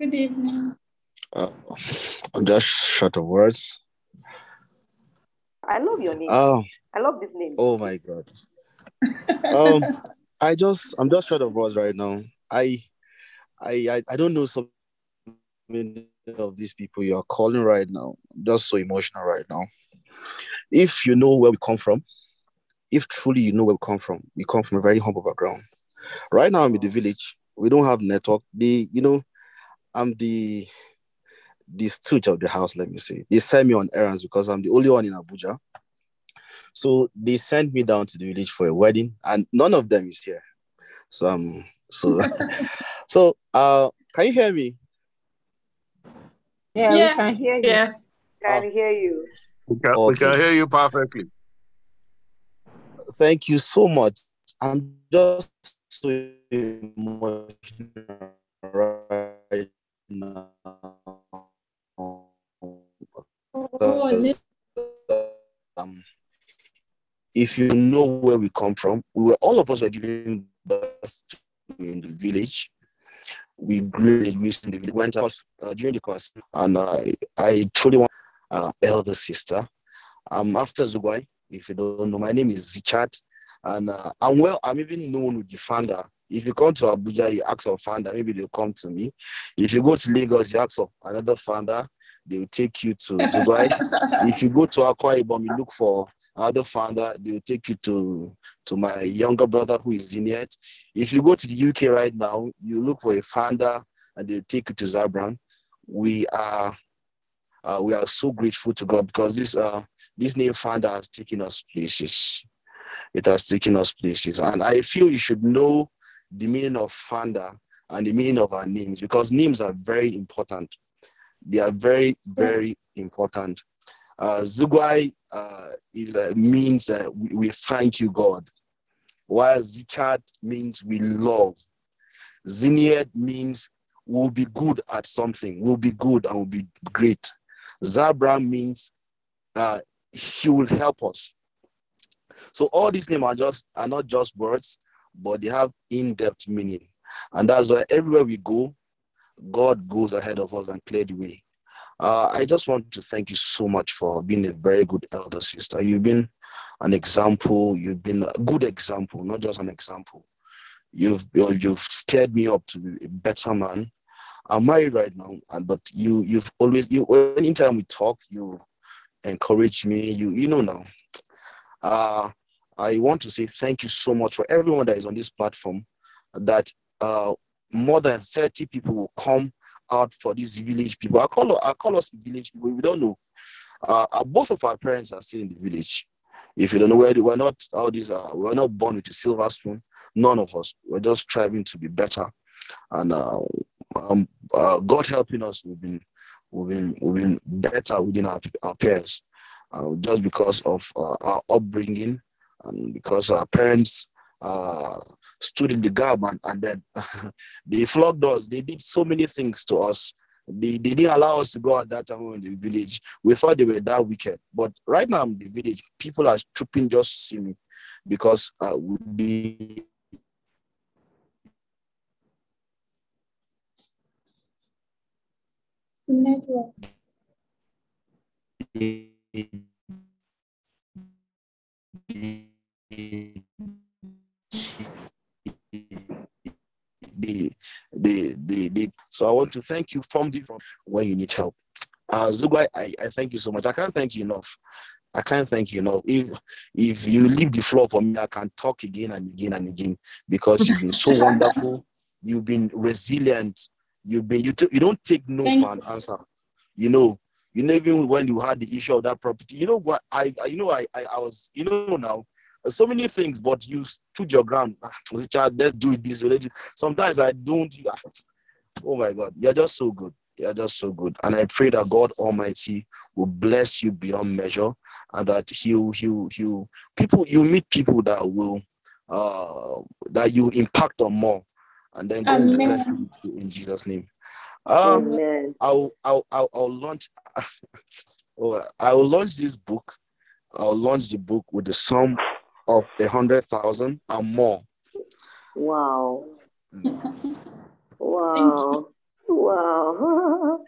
Good evening. Uh, I'm just short of words. I love your name. Oh, I love this name. oh my God. Um, I just, I'm just short of words right now. I, I, I, don't know so many of these people you are calling right now. I'm just so emotional right now. If you know where we come from, if truly you know where we come from, we come from a very humble background. Right now, I'm in the village. We don't have network. The, you know, I'm the the stooge of the house, let me say. They send me on errands because I'm the only one in Abuja. So they sent me down to the village for a wedding, and none of them is here. So um, so so uh, can you hear me? Yeah, Yeah. we can hear you. Yeah. Can hear you. We can, we can hear you perfectly. Thank you so much. I'm just so emotional right now. Oh, li- um, if you know where we come from, we were all of us were given birth in the village. We grew in the village, went out uh, during the course, and I, I truly want uh, elder sister. Um, after Zigwai, if you don't know, my name is Zichat, and uh, I'm well. I'm even known with the Fanda. If you come to Abuja, you ask for Fanda, maybe they'll come to me. If you go to Lagos, you ask for another Fanda, they will take you to Zigwai. if you go to Akwa Ibom, you look for other Fanda, they will take you to to my younger brother who is in it. If you go to the UK right now, you look for a Fanda and they'll take you to Zabran. We are uh, we are so grateful to God because this uh this name Fanda has taken us places. It has taken us places, and I feel you should know the meaning of Fanda and the meaning of our names because names are very important. They are very very important. Uh, Zigwai uh, is, uh, means uh, we, we thank you, God, while Zichat means we love. Ziniet means we'll be good at something, we'll be good and we'll be great. Zabra means uh, he will help us. So all these names are just are not just words, but they have in-depth meaning. And that's why everywhere we go, God goes ahead of us and clear the way. Uh, I just want to thank you so much for being a very good elder sister. You've been an example. You've been a good example, not just an example. You've you've steered me up to be a better man. I'm married right now, and but you you've always you anytime we talk, you encourage me. You you know now. Uh, I want to say thank you so much for everyone that is on this platform. That uh, more than 30 people will come out for these village people. I call I call us village people. We don't know. Uh, uh, both of our parents are still in the village. If you don't know where they, we're not all these are we're not born with a silver spoon. None of us. We're just striving to be better. And uh, um, uh, God helping us, we've been we've been we've been better within our, our peers. Uh, just because of uh, our upbringing and because our parents uh, stood in the gap and, and then they flogged us. They did so many things to us. They, they didn't allow us to go at that time in the village. We thought they were that wicked. But right now in the village, people are trooping just to see me because uh, the network. The, the, the, the, so I want to thank you from the from when you need help. Uh, Zigwai, I, I thank you so much. I can't thank you enough. I can't thank you enough. If if you leave the floor for me, I can talk again and again and again because you've been so wonderful. You've been resilient. You've been you, t- you don't take no Thank for an answer. You know, you know even when you had the issue of that property. You know what I, I you know I, I I was you know now so many things, but you stood your ground. Ah, Child, let's do it this way. Sometimes I don't. ah, Oh my God, you're just so good. You're just so good. And I pray that God Almighty will bless you beyond measure and that He'll, He'll, He'll, people, you meet people that will, uh, that you impact on more. And then God will bless you in Jesus' name. Uh, Amen. I'll, I'll, I'll, I'll launch, oh, I will launch this book. I'll launch the book with the sum of a hundred thousand and more. Wow. Wow. Wow.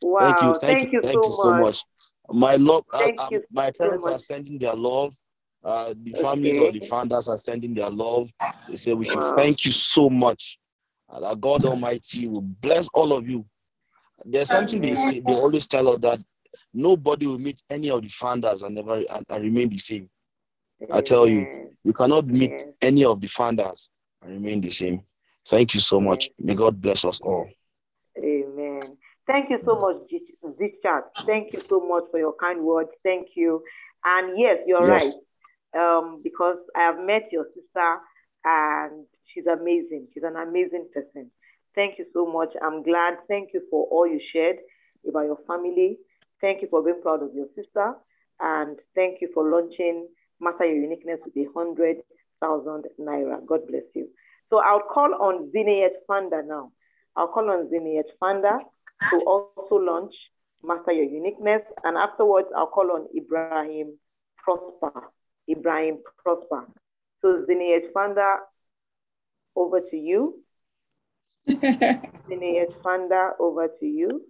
wow. Thank you, wow. thank, you, thank so you so much. much. My love, uh, Thank um, you my so parents are sending their love. Uh, the families or the Fandas are sending their love. They say we should Wow. thank you so much. And that God Almighty will bless all of you. There's something they say. They always tell us that nobody will meet any of the Fandas and never and, and remain the same. I tell you, you cannot meet any of the Fandas and remain the same. Thank you so much. May God bless us all. Amen. Thank you so much, G- Zichat. Thank you so much for your kind words. Thank you. And yes, you're Yes. right. Um, because I have met your sister and she's amazing. She's an amazing person. Thank you so much. I'm glad. Thank you for all you shared about your family. Thank you for being proud of your sister. And thank you for launching Master Your Uniqueness with a hundred thousand naira. God bless you. So I'll call on Zinayet Fanda now. I'll call on Zinayet Fanda to also launch Master Your Uniqueness. And afterwards, I'll call on Ibrahim Prosper. Ibrahim Prosper. So Zinayet Fanda, over to you. Zinayet Fanda, over to you.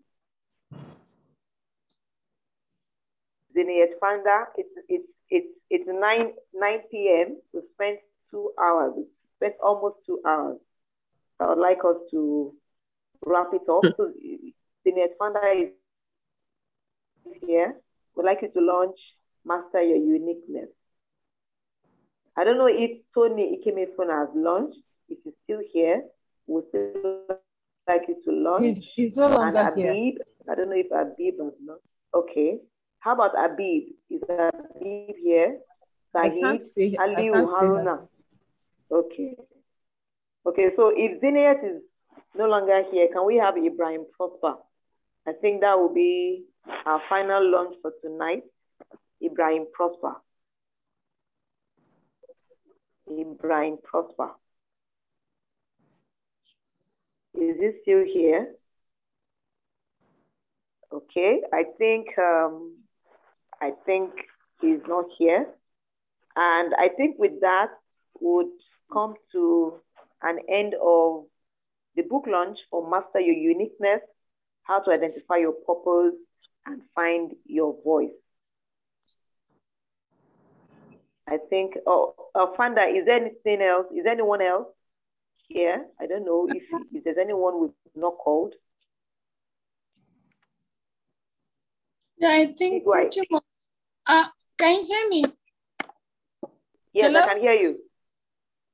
Zinayet Fanda, it's, it's, it's, it's 9, 9 p.m. We spent two hours. We spent almost two hours. I would like us to wrap it up. Hmm. So Zinayet Fanda is here. We'd like you to launch Master Your Uniqueness. I don't know if Tony Ikemefuna has launched. If he's still here, we'd still like you to launch. He's, he's no and longer here. Abib, I don't know if Abib has launched. Okay. How about Abib? Is Abib here? I Sahid, can't see- I Aliu, can't see Haruna. Okay. Okay, so if Zinayat is no longer here, can we have Ibrahim Prosper? I think that will be our final launch for tonight. Ibrahim Prosper. Ibrahim Prosper. Is he still here? Okay, I think um, I think he's not here. And I think with that would come to an end of the book launch for Master Your Uniqueness, How to Identify Your Purpose and Find Your Voice. I think, oh, uh, Fanda, is there anything else? Is there anyone else here? I don't know if, if there's anyone we've not called. Yeah, I think pretty much. Uh, can you hear me? Yes, Hello? I can hear you.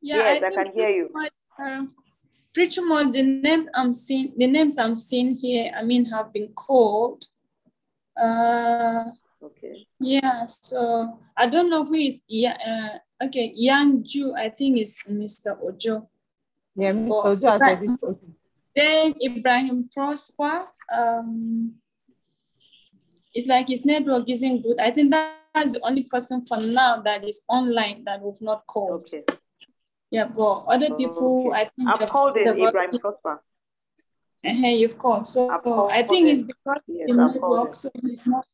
Yeah, yes, I, think can hear you. pretty much, uh, pretty much the name I'm seeing, the names I'm seeing here, I mean, have been called. Uh, okay. Yeah, so I don't know who is, yeah, uh, okay, Yang Ju, I think is Mr. Ojo. Yeah, Mr. Ojo has Ibra- already. Then Ibrahim Prosper, um, it's like his network isn't good. I think that's the only person for now that is online that we've not called. Okay. Yeah, but other people, I think I've called they've Ibrahim Prosper. uh-huh, you've called. So called I think it's because Yes, of the I've network, so he's not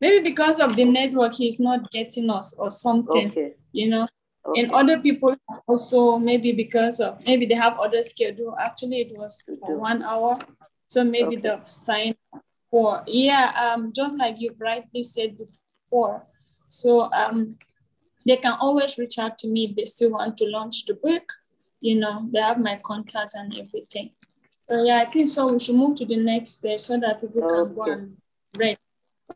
maybe because of the network, he's not getting us or something. Okay. You know. And other people also maybe because of maybe they have other schedule. Actually, it was for one hour. So maybe Okay. they've signed for yeah, um, just like you've rightly said before. So um they can always reach out to me if they still want to launch the book. You know, they have my contact and everything. So yeah, I think so we should move to the next stage so that people can go Okay. and read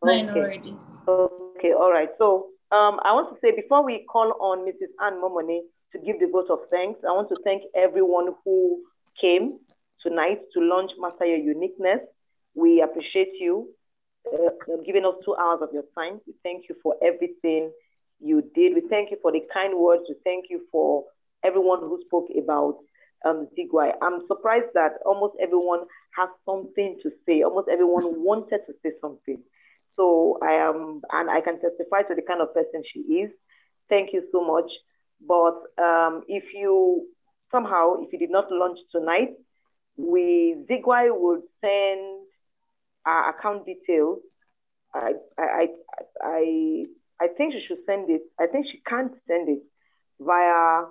nine Okay. already. Okay, all right. So um, I want to say before we call on Mrs. Anne Momone to give the vote of thanks, I want to thank everyone who came tonight to launch Master Your Uniqueness. We appreciate you uh, giving us two hours of your time. We thank you for everything you did. We thank you for the kind words. We thank you for everyone who spoke about um, Zigwai. I'm surprised that almost everyone has something to say. Almost everyone wanted to say something. So I am, and I can testify to the kind of person she is. Thank you so much. But um, if you somehow, if you did not launch tonight, we Zigwai would send our account details. I, I, I, I, think she should send it. I think she can't send it via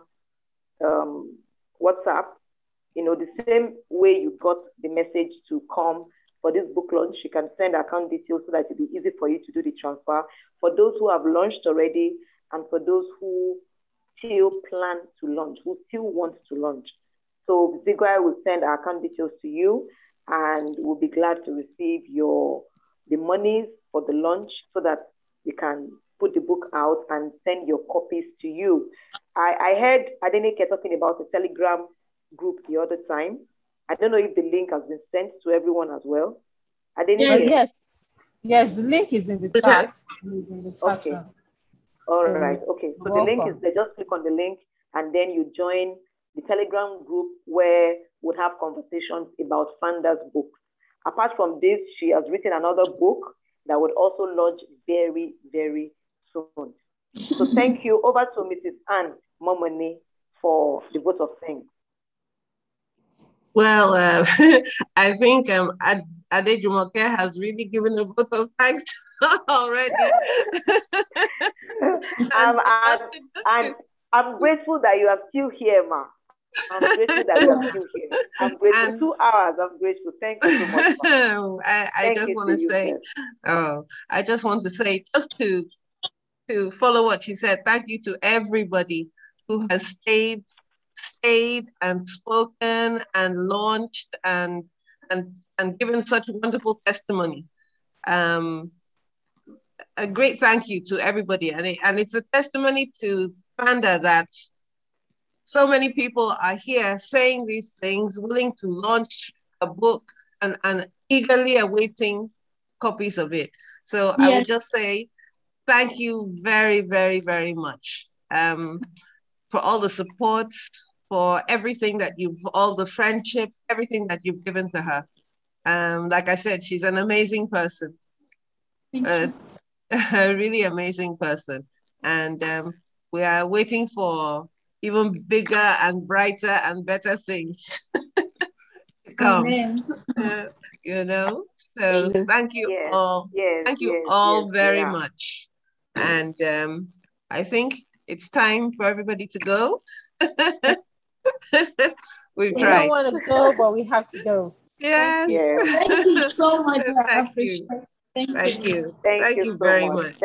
um, WhatsApp. You know, the same way you got the message to come for this book launch, you can send account details so that it'll be easy for you to do the transfer. For those who have launched already, and for those who still plan to launch, who still want to launch. So Zigwai will send our account details to you, and we'll be glad to receive your the monies for the launch so that we can put the book out and send your copies to you. I, I heard Adenike talking about the Telegram group the other time. I don't know if the link has been sent to everyone as well. Adenike? Uh, yes, yes, the link is in the chat. In the chat Okay. now. All So, right. Okay. So you're the link is there. Just click on the link and then you join the Telegram group where we'll have conversations about Fanda's books. Apart from this, she has written another book that would also launch very, very soon. So thank you. Over to Mrs. Anne Momoni for the vote of thanks. Well, uh, I think um, Ad- Ade Jumoke has really given a vote of thanks already. I'm, I'm, I'm, I'm grateful that you are still here, Ma. I'm grateful that you are still here. I'm grateful. Two hours. I'm grateful. Thank you so much. I, I just want to to say, oh, I just want to say, just to to follow what she said, thank you to everybody who has stayed, stayed and spoken and launched and and and given such wonderful testimony. Um, a great thank you to everybody, and it, and it's a testimony to Fanda that so many people are here saying these things, willing to launch a book and, and eagerly awaiting copies of it. So I Yes. would just say thank you very, very, very much um, for all the support, for everything that you've, all the friendship, everything that you've given to her. Um, like I said, she's an amazing person, uh, a really amazing person. And um, we are waiting for even bigger and brighter and better things to come. Uh, you know, so thank you Yes, all. yes, Thank you yes, all yes, very yeah. much. And um, I think it's time for everybody to go. We've We tried. don't want to go, but we have to go. Yes. Yes. Thank you so much. Thank you. Thank, Thank you. you. Thank Thank you you so very much. much.